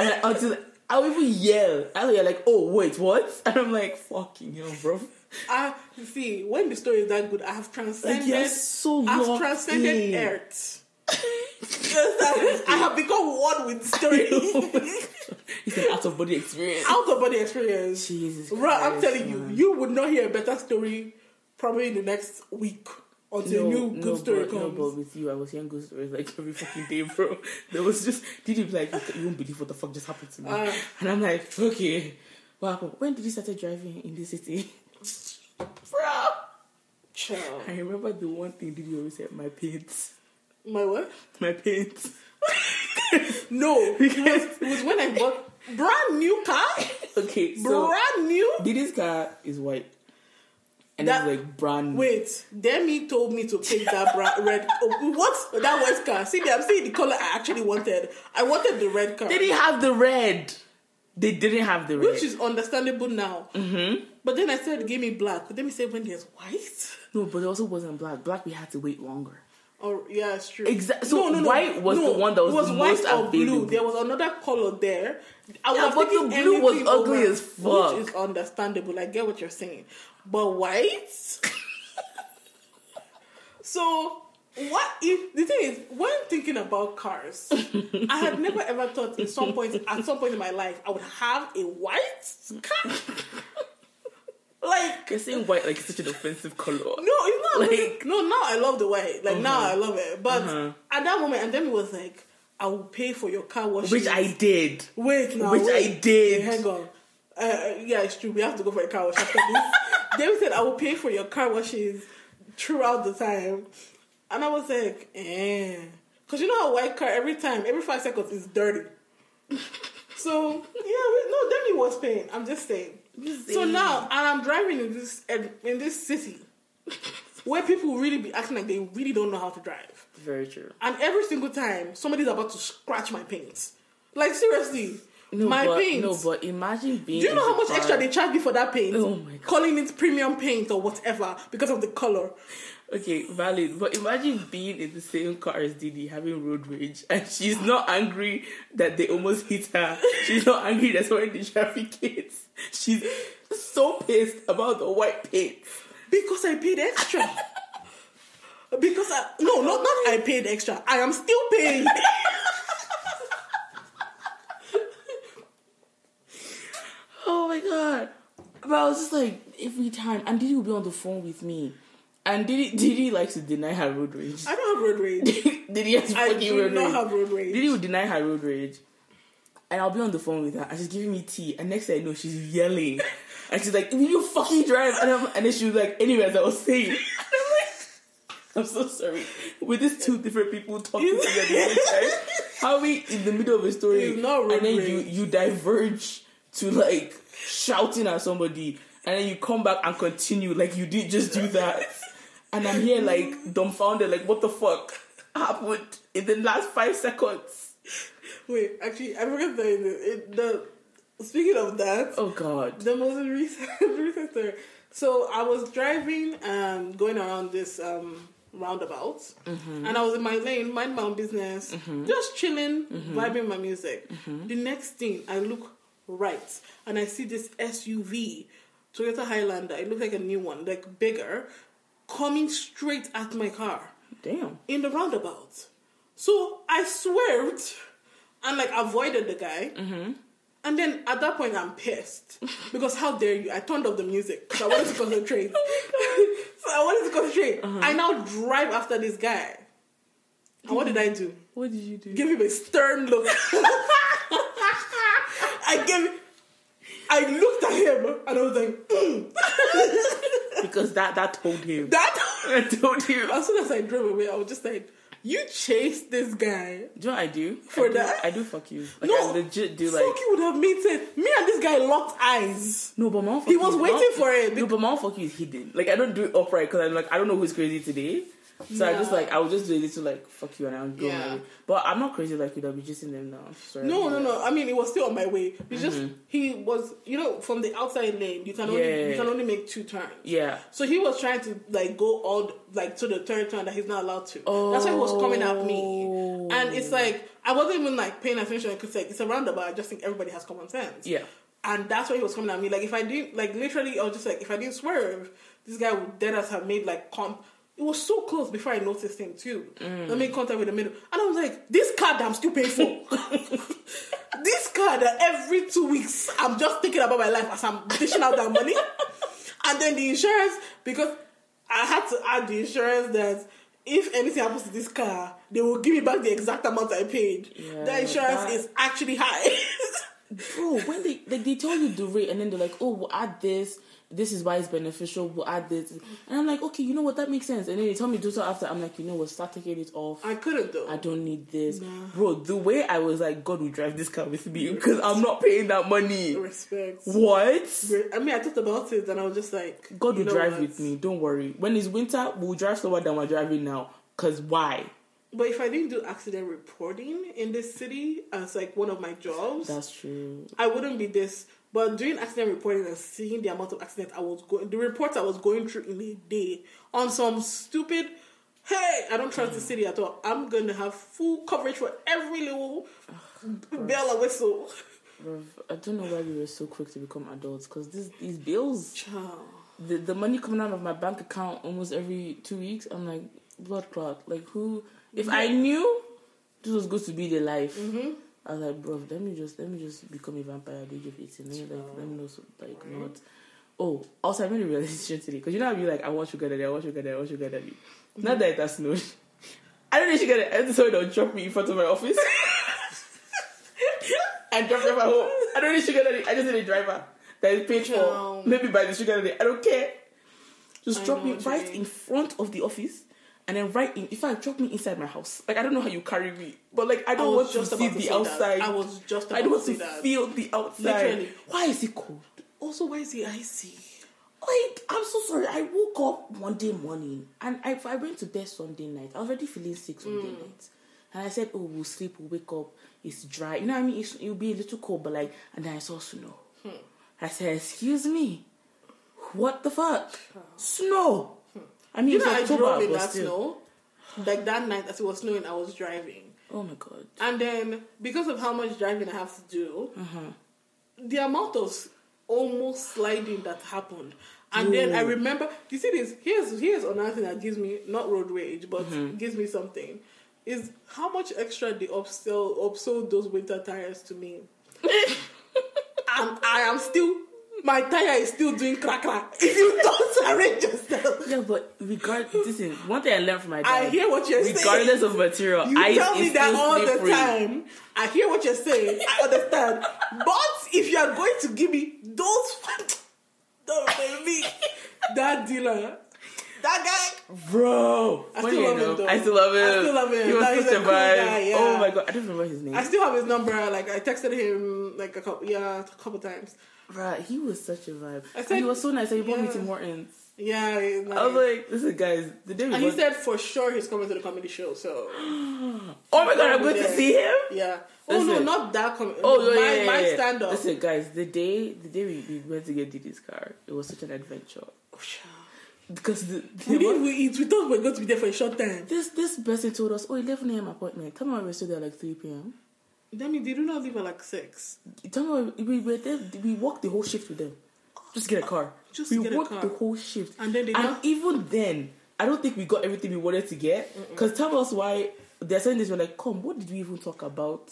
and until I'll even yell. I'll yell like, oh wait, what? [laughs] And I'm like, fucking hell, bro. I see when the story is that good, I have transcended. You're so I've transcended in. Earth. Yes, [laughs] I, [laughs] I have become one with the story. it's an out of body experience. Out of body experience. Jesus Christ, Bro, I'm telling you, you would not hear a better story probably in the next week until a new good story but, no, comes. but with you, I was hearing good stories like every fucking day, bro. [laughs] There was just, did you be like, you won't believe what the fuck just happened to me? Ah. and I'm like, okay, what happened? When did you start driving in the city? [laughs] bro! Child. I remember the one thing did you always say, my paint. My what? My paint. [laughs] No, because it was when I bought brand new car. Okay, so brand new. Didi's car is white. And That- it's like brand new. Wait, Demi told me to pick that bra- red. Oh, what? That white car. See, I'm seeing the color I actually wanted. I wanted the red car, They didn't have the red. They didn't have the red. which is understandable now. Mm-hmm. But then I said, "Give me black." But then we said, "When there's white." no, but it also wasn't black. Black, we had to wait longer. Oh yeah, it's true. Exact- so white was the one that was was the white most or blue. There was another color there. I Yeah, was but the blue was ugly over, as fuck. Which is understandable. I get what you're saying, but white. so what if the thing is when thinking about cars, I had never ever thought in some point at some point in my life I would have a white car. like You're saying white like it's such an offensive color. no, it's not. Like- no, now I love the white. Like now I love it. But Uh-huh. at that moment, and then it was like, I will pay for your car wash. Which I did. wait now. which wait. I did. Hang on. Uh, yeah, it's true. We have to go for a car wash after this. David said, "I will pay for your car washes throughout the time," and I was like, "Eh," because you know how white car every time, every five seconds is dirty. So yeah, we, no, Demi was paying. I'm just saying. So saying. now, and I'm driving in this in this city where people really be acting like they really don't know how to drive, Very true. and every single time somebody's about to scratch my paint. Like seriously, No, my but, paint. No, but imagine being. Do you know how much car- extra they charge me for that paint? Oh my God. Calling it premium paint or whatever because of the color. Okay, valid. But imagine being in the same car as Didi having road rage, and she's not angry that they almost hit her. She's not angry that someone in the traffic hits. She's so pissed about the white paint. Because I paid extra. [laughs] because I no, not not I paid extra. I am still paying. [laughs] Oh my god! But I was just like every time, and Didi would be on the phone with me, and Didi [laughs] Didi likes to deny her road rage. I don't have road rage. [laughs] Didi has I fucking do road not rage. have road rage. Didi would deny her road rage. And I'll be on the phone with her and she's giving me tea. And next thing I know, she's yelling. [laughs] And she's like, Will you fucking drive? And, I'm, and then she was like, Anyways, I was saying. And I'm like, I'm so sorry. With these two different people talking to me at the same time, how we in the middle of a story It's not road and then you, you diverge to like shouting at somebody and then you come back and continue like you did just do that. and I'm here like dumbfounded, like what the fuck happened in the last five seconds? Wait, actually, I forgot to you the speaking of that, Oh god. the most recent [laughs] recent story. So I was driving, um, going around this um roundabout, Mm-hmm. and I was in my lane, mind my own business, just chilling, Mm-hmm. vibing my music. The next thing, I look right, and I see this SUV, Toyota Highlander. It looks like a new one, like bigger, coming straight at my car Damn. in the roundabout. So I swerved and like avoided the guy. Mm-hmm. And then at that point, I'm pissed [laughs] because how dare you? I turned off the music because I wanted to concentrate. [laughs] Oh [laughs] so I wanted to concentrate. Uh-huh. I now drive after this guy. And what did I do? What did you do? Give him a stern look. I gave. I looked at him and I was like, "Mm." [laughs] because that that told him. [laughs] that. Told him. As soon as I drove away, I was just like, "You chased this guy." Do you know what I do? For I do, that? I do fuck you. Like no, I legit do fuck like you would have made sense. Me and this guy locked eyes. no, but my fuck He was waiting for it. No, but my fuck you is hidden. Like I don't do it upright because I'm like I don't know who's crazy today. So I just like I would just do a little like fuck you and I'll go Yeah. But I'm not crazy like you. I'll be just them now. Sorry. No, no, no. I mean, it was still on my way. It's just Mm-hmm. he was, you know, from the outside lane. You can only Yeah. you can only make two turns. Yeah. So he was trying to like go all like to the third turn that he's not allowed to. Oh. That's why he was coming at me, and it's like I wasn't even like paying attention because like it's a roundabout. I just think everybody has common sense. Yeah. And that's why he was coming at me. Like if I didn't, like literally, I was just like, if I didn't swerve, this guy would dead us have made like con. It was so close before I noticed him too. Mm. I made contact with the middle, and I was like, this car that I'm still paying for. [laughs] this car that every two weeks I'm just thinking about my life as I'm dishing out that money, [laughs] and then the insurance because I had to add the insurance that. If anything happens to this car, they will give me back the exact amount I paid. Yeah, the insurance that- is actually high. [laughs] Bro, when they like they tell you the rate and then they're like, oh, we'll add this. This is why it's beneficial. We'll add this, and I'm like, okay, you know what? That makes sense. And then they tell me do so after. I'm like, you know what? Start taking it off. I couldn't though. I don't need this, Nah. bro. The way I was like, God will drive this car with me [laughs] because I'm not paying that money. Respect. What? I mean, I thought about it and I was just like, God will drive what? with me. Don't worry. When it's winter, we'll drive slower than we're driving now. Cause why? But if I didn't do accident reporting in this city as like one of my jobs, That's true. I wouldn't be this. But doing accident reporting and seeing the amount of accidents I was going, the reports I was going through in a day on some stupid. Hey, I don't trust the mm. city at all. I'm going to have full coverage for every little bell and whistle. Bruv, I don't know why we were so quick to become adults. Cause this, these bills, Child. the the money coming out of my bank account almost every two weeks. I'm like blood clot. Like who? If I knew this was going to be the life, mm-hmm. I was like, bro, let me just let me just become a vampire at the age of eighteen. Let me like let me know so, like not. Oh, also I made a realization today because you know I'll be like, I want sugar daddy, I want sugar daddy, I want sugar daddy. Not that it has snowed. [laughs] I don't need sugar daddy. I just saw it drop me in front of my office. [laughs] and drop me at my home. I don't need sugar daddy. I just need a driver that is paid for. Child. Maybe by the sugar daddy. I don't care. Just I drop me right mean. in front of the office. And then right in, in fact, drop me inside my house. Like I don't know how you carry me, but like I I don't was want to just see about to the say that. outside. I was just about I don't want to to feel the outside. Literally. Why is it cold? Also, why is it icy? Like I'm so sorry. I woke up Monday morning and I, I went to bed Sunday night. I was already feeling sick Sunday Mm. night, and I said, "Oh, we'll sleep. We'll wake up. It's dry. You know what I mean? It's, it'll be a little cold, but like." And then I saw snow. Hmm. I said, "Excuse me, what the fuck? Snow? I mean, You know, I drove in that still. snow. Like that night, as it was snowing, I was driving. Oh my god. And then, because of how much driving I have to do, uh-huh. the amount of almost sliding that happened. And then I remember, you see this, here's, here's another thing that gives me, not road rage, but mm-hmm. gives me something, is how much extra they upsell, upsold those winter tires to me. [laughs] and I am still, my tire is still doing crack crack. [laughs] If you don't arrange yourself. Yeah, but regard this is one thing I learned from my dad. I hear what you're saying. Regardless of material, You ice tell me that all the slippery. time. I hear what you're saying. I understand. but if you are going to give me those, don't baby, that dealer, that guy. Bro, I still love him, though. I still love him. I still love him. He was he's such a a cool vibe. guy, yeah. Oh my god, I don't remember his name. I still have his number. Like I texted him like a couple, yeah, a couple times. Right, he was such a vibe. I and said- he was so nice. And he brought me to Morton's. Yeah, it's I was like- like, listen, guys, the day we and he said for sure he's coming to the comedy show. So [gasps] oh my god, I'm going to see him. yeah. Oh no, not that. Com- Oh, my, yeah, yeah, my yeah. stand up. Listen, guys, the day the day we, we went to get Didi's car, it was such an adventure oh, because the, the We we eat. We thought we were going to be there for a short time. this this person told us, oh, 11 a.m. appointment. Tell me why we're still there like 3 p.m. Demi, did you not leave at like six? Tell me we were there. We walked the whole shift with them. Just to get a car. Just we to get a walked the whole shift. And then they and not- even then, I don't think we got everything we wanted to get. Because tell us why they're saying this. We're like, come, what did we even talk about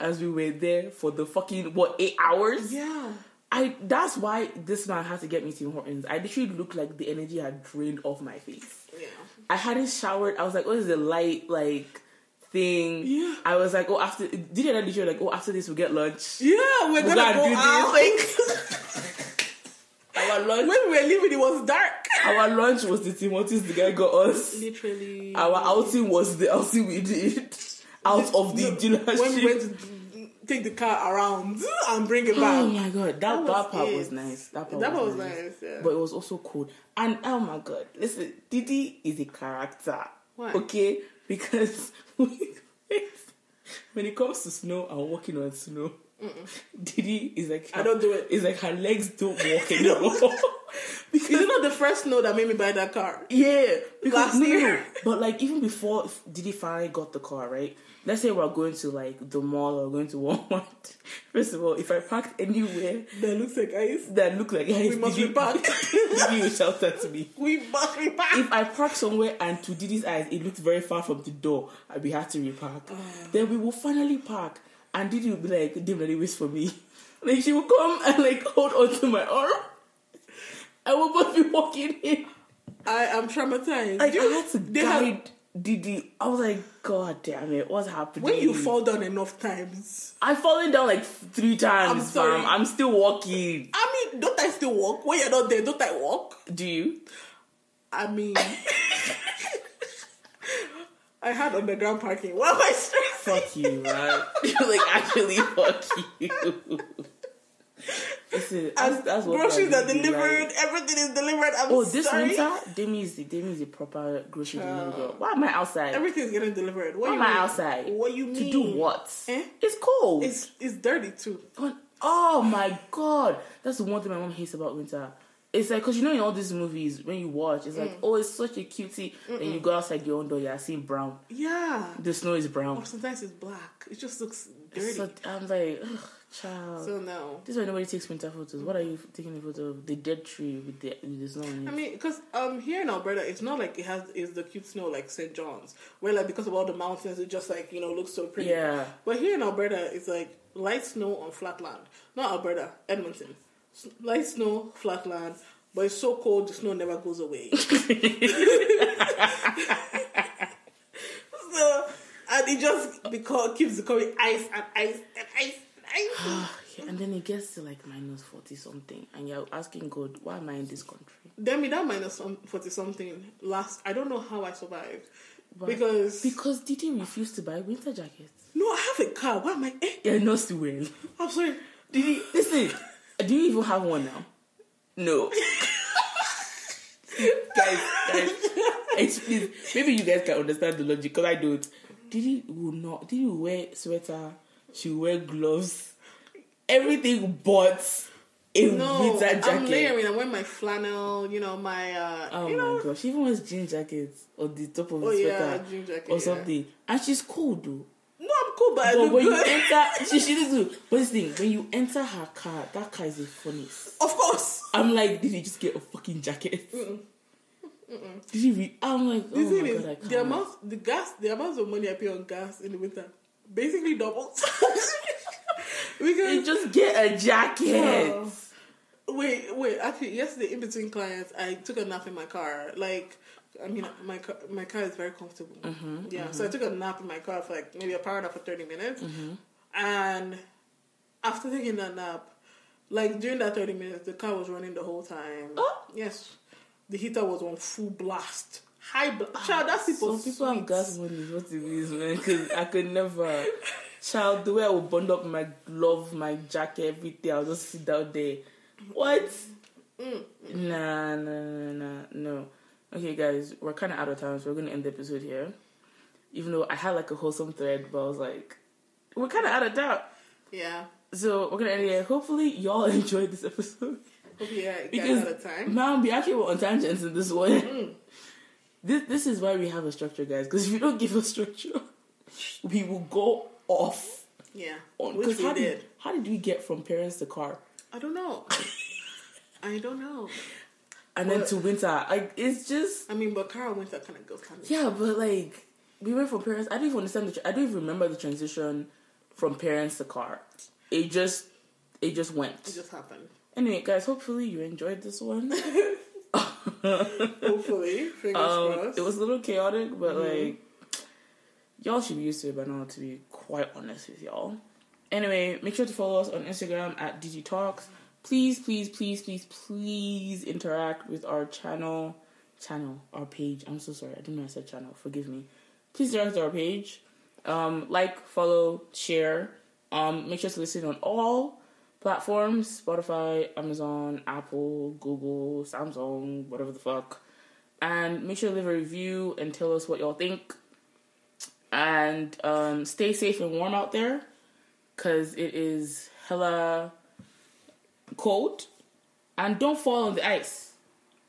as we were there for the fucking what eight hours? Yeah. I that's why this man had to get me Tim Hortons. I literally looked like the energy had drained off my face. Yeah. I hadn't showered. I was like, oh, what is the light like thing? Yeah. I was like, oh after did you literally like, oh after this we'll get lunch. Yeah, we're We're gonna, go do out. this. [laughs] [laughs] Our lunch when we were leaving, it was dark. our lunch was the Timothy's the guy got us. Literally. Our outing was the outing we did out of the No, dealership. when we went to take the car around and bring it back. Oh my god, that, That that, was part it. was nice. That part that was, was nice. nice. Yeah. But it was also cool. And oh my god, listen, Didi is a character. Why? Okay? Because [laughs] when it comes to snow and walking on snow, Didi is like I don't do it. It's like her legs don't walk [laughs] anymore. because Is it not the first snow that made me buy that car? yeah, because Last no, year. But like even before Didi finally got the car, right? Let's say we're going to like the mall or going to [laughs] Walmart. First of all, if I parked anywhere That looks like ice. that look like We must be back. Didi will shout me. We must be back. If I park somewhere and to Didi's eyes it looked very far from the door, I'd be had to repark. Ah. Then we will finally park and Didi will be like, Dim, let wait for me. [laughs] Like she will come and like hold onto my arm. [laughs] I will both be walking in. I am traumatized. Like You- I had to they have- guide Didi. I was like, God damn it, what's happening? when you fall down enough times, I've fallen down like three times, I'm sorry. fam. I'm still walking. I mean, don't I still walk? When you're not there, don't I walk? Do you? I mean, [laughs] I had underground parking. What am I stressing? Fuck you, right? [laughs] like actually, fuck you. [laughs] Listen, [laughs] that's, that's what groceries I are delivered. like. Everything is delivered. I'm Oh, this sorry. winter, Demi is the Demi is the proper grocery delivery Uh, girl. Why am I outside? Everything's getting delivered. What Why you am I mean? outside? What you mean? To do what? Eh? It's cold. It's it's dirty too. Oh my god, that's the one thing my mom hates about winter. It's like because you know in all these movies when you watch, it's Mm. like oh it's such a cutie, and you go outside your own door, you're seeing brown. Yeah. The snow is brown. Or brown. sometimes it's black. It just looks dirty. So I'm like, Ugh, child. So no. this is why nobody takes winter photos. What are you taking a photo of? The dead tree with the with the snow. I mean, because um here in Alberta, it's not like it has is the cute snow like St. John's, where like because of all the mountains, it just like you know looks so pretty. Yeah. But here in Alberta, it's like light snow on flat land. Not Alberta, Edmonton. Light snow, flat land. But it's so cold, the snow never goes away. [laughs] [laughs] so, and it just because keeps becoming ice and ice and ice and ice. Yeah, and then it gets to like minus 40 something, and you're asking God, why am I in this country? then with that forty something last, I don't know how I survived Why? because Because Didi refused to buy winter jackets. no, I have a car. Why am I? Eh, Yeah, not too well. I'm sorry. did Didi, listen, do you even have one now? No. [laughs] guys, guys, please, maybe you guys can understand the logic, because I don't. Didi will not, Didi will wear sweater, she will wear gloves, everything but a No, winter jacket. I'm layering. I wear my flannel. You know my. uh Oh you my know, gosh, she even wears jean jackets on the top of Oh, the yeah, sweater jean jacket, or yeah. something. And she's cool though. No, I'm cool, but, I But when you enter, [laughs] she, she do. But this thing, when you enter her car, that car is a funniest. of course. I'm like, did you just get a fucking jacket? Did you? Re- I'm like, oh thing my is, god, I can't. the amount, the gas, the amount of money I pay on gas in the winter, basically doubles. [laughs] because You just get a jacket. Oh. wait, wait. Actually, yesterday in between clients, I took a nap in my car. Like, I mean, my car, my car is very comfortable. Mm-hmm, yeah, so I took a nap in my car for like maybe a power nap for thirty minutes, Mm-hmm. and after taking that nap, like during that thirty minutes, the car was running the whole time. Oh. Yes, the heater was on full blast, high blast. Child, that's people. Some people have sweet. gas money, what it is, man. Because I could never. Child, the way I would bund up my glove, my jacket, everything, I'll just sit down there. What? Mm. Nah, nah, nah, nah, no. Okay, guys, we're kind of out of time, so we're gonna end the episode here. Even though I had like a wholesome thread, but I was like, we're kind of out of time, Yeah. so we're gonna end it here. Hopefully, y'all [laughs] enjoyed this episode. Hope you guys Because- out of time. Man, we actually were on tangents in this one. Mm. This this is why we have a structure, guys. Because if you don't give us structure, [laughs] we will go off. Yeah. On, Which we how did. how did we get from parents to car I don't know. [laughs] I don't know. and then to winter? Like it's just I mean, but car Winter kind of goes kind of. yeah, but like we went from parents. I don't even understand the. Tra- I don't even remember the transition from parents to car. It just it just went. It just happened. Anyway, guys, hopefully you enjoyed this one. [laughs] Hopefully, fingers Um, crossed. it was a little chaotic, but Mhm. like y'all should be used to it by now. To be quite honest with y'all. Anyway, make sure to follow us on Instagram at DG Talks. Please, please, please, please, please interact with our channel, channel, our page. I'm so sorry, I didn't know I said channel. Forgive me. Please interact with our page. Um, like, follow, share. Um, make sure to listen on all platforms: Spotify, Amazon, Apple, Google, Samsung, whatever the fuck. And make sure to leave a review and tell us what y'all think. And um, stay safe and warm out there, cause it is hella cold. And don't fall on the ice,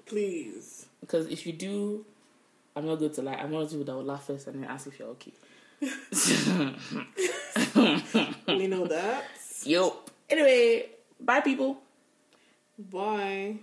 Please. because if you do, I'm not going to lie. I'm one of the people that will laugh first and then ask if you're okay. [laughs] we know that. [laughs] Yo. Anyway, bye people. Bye.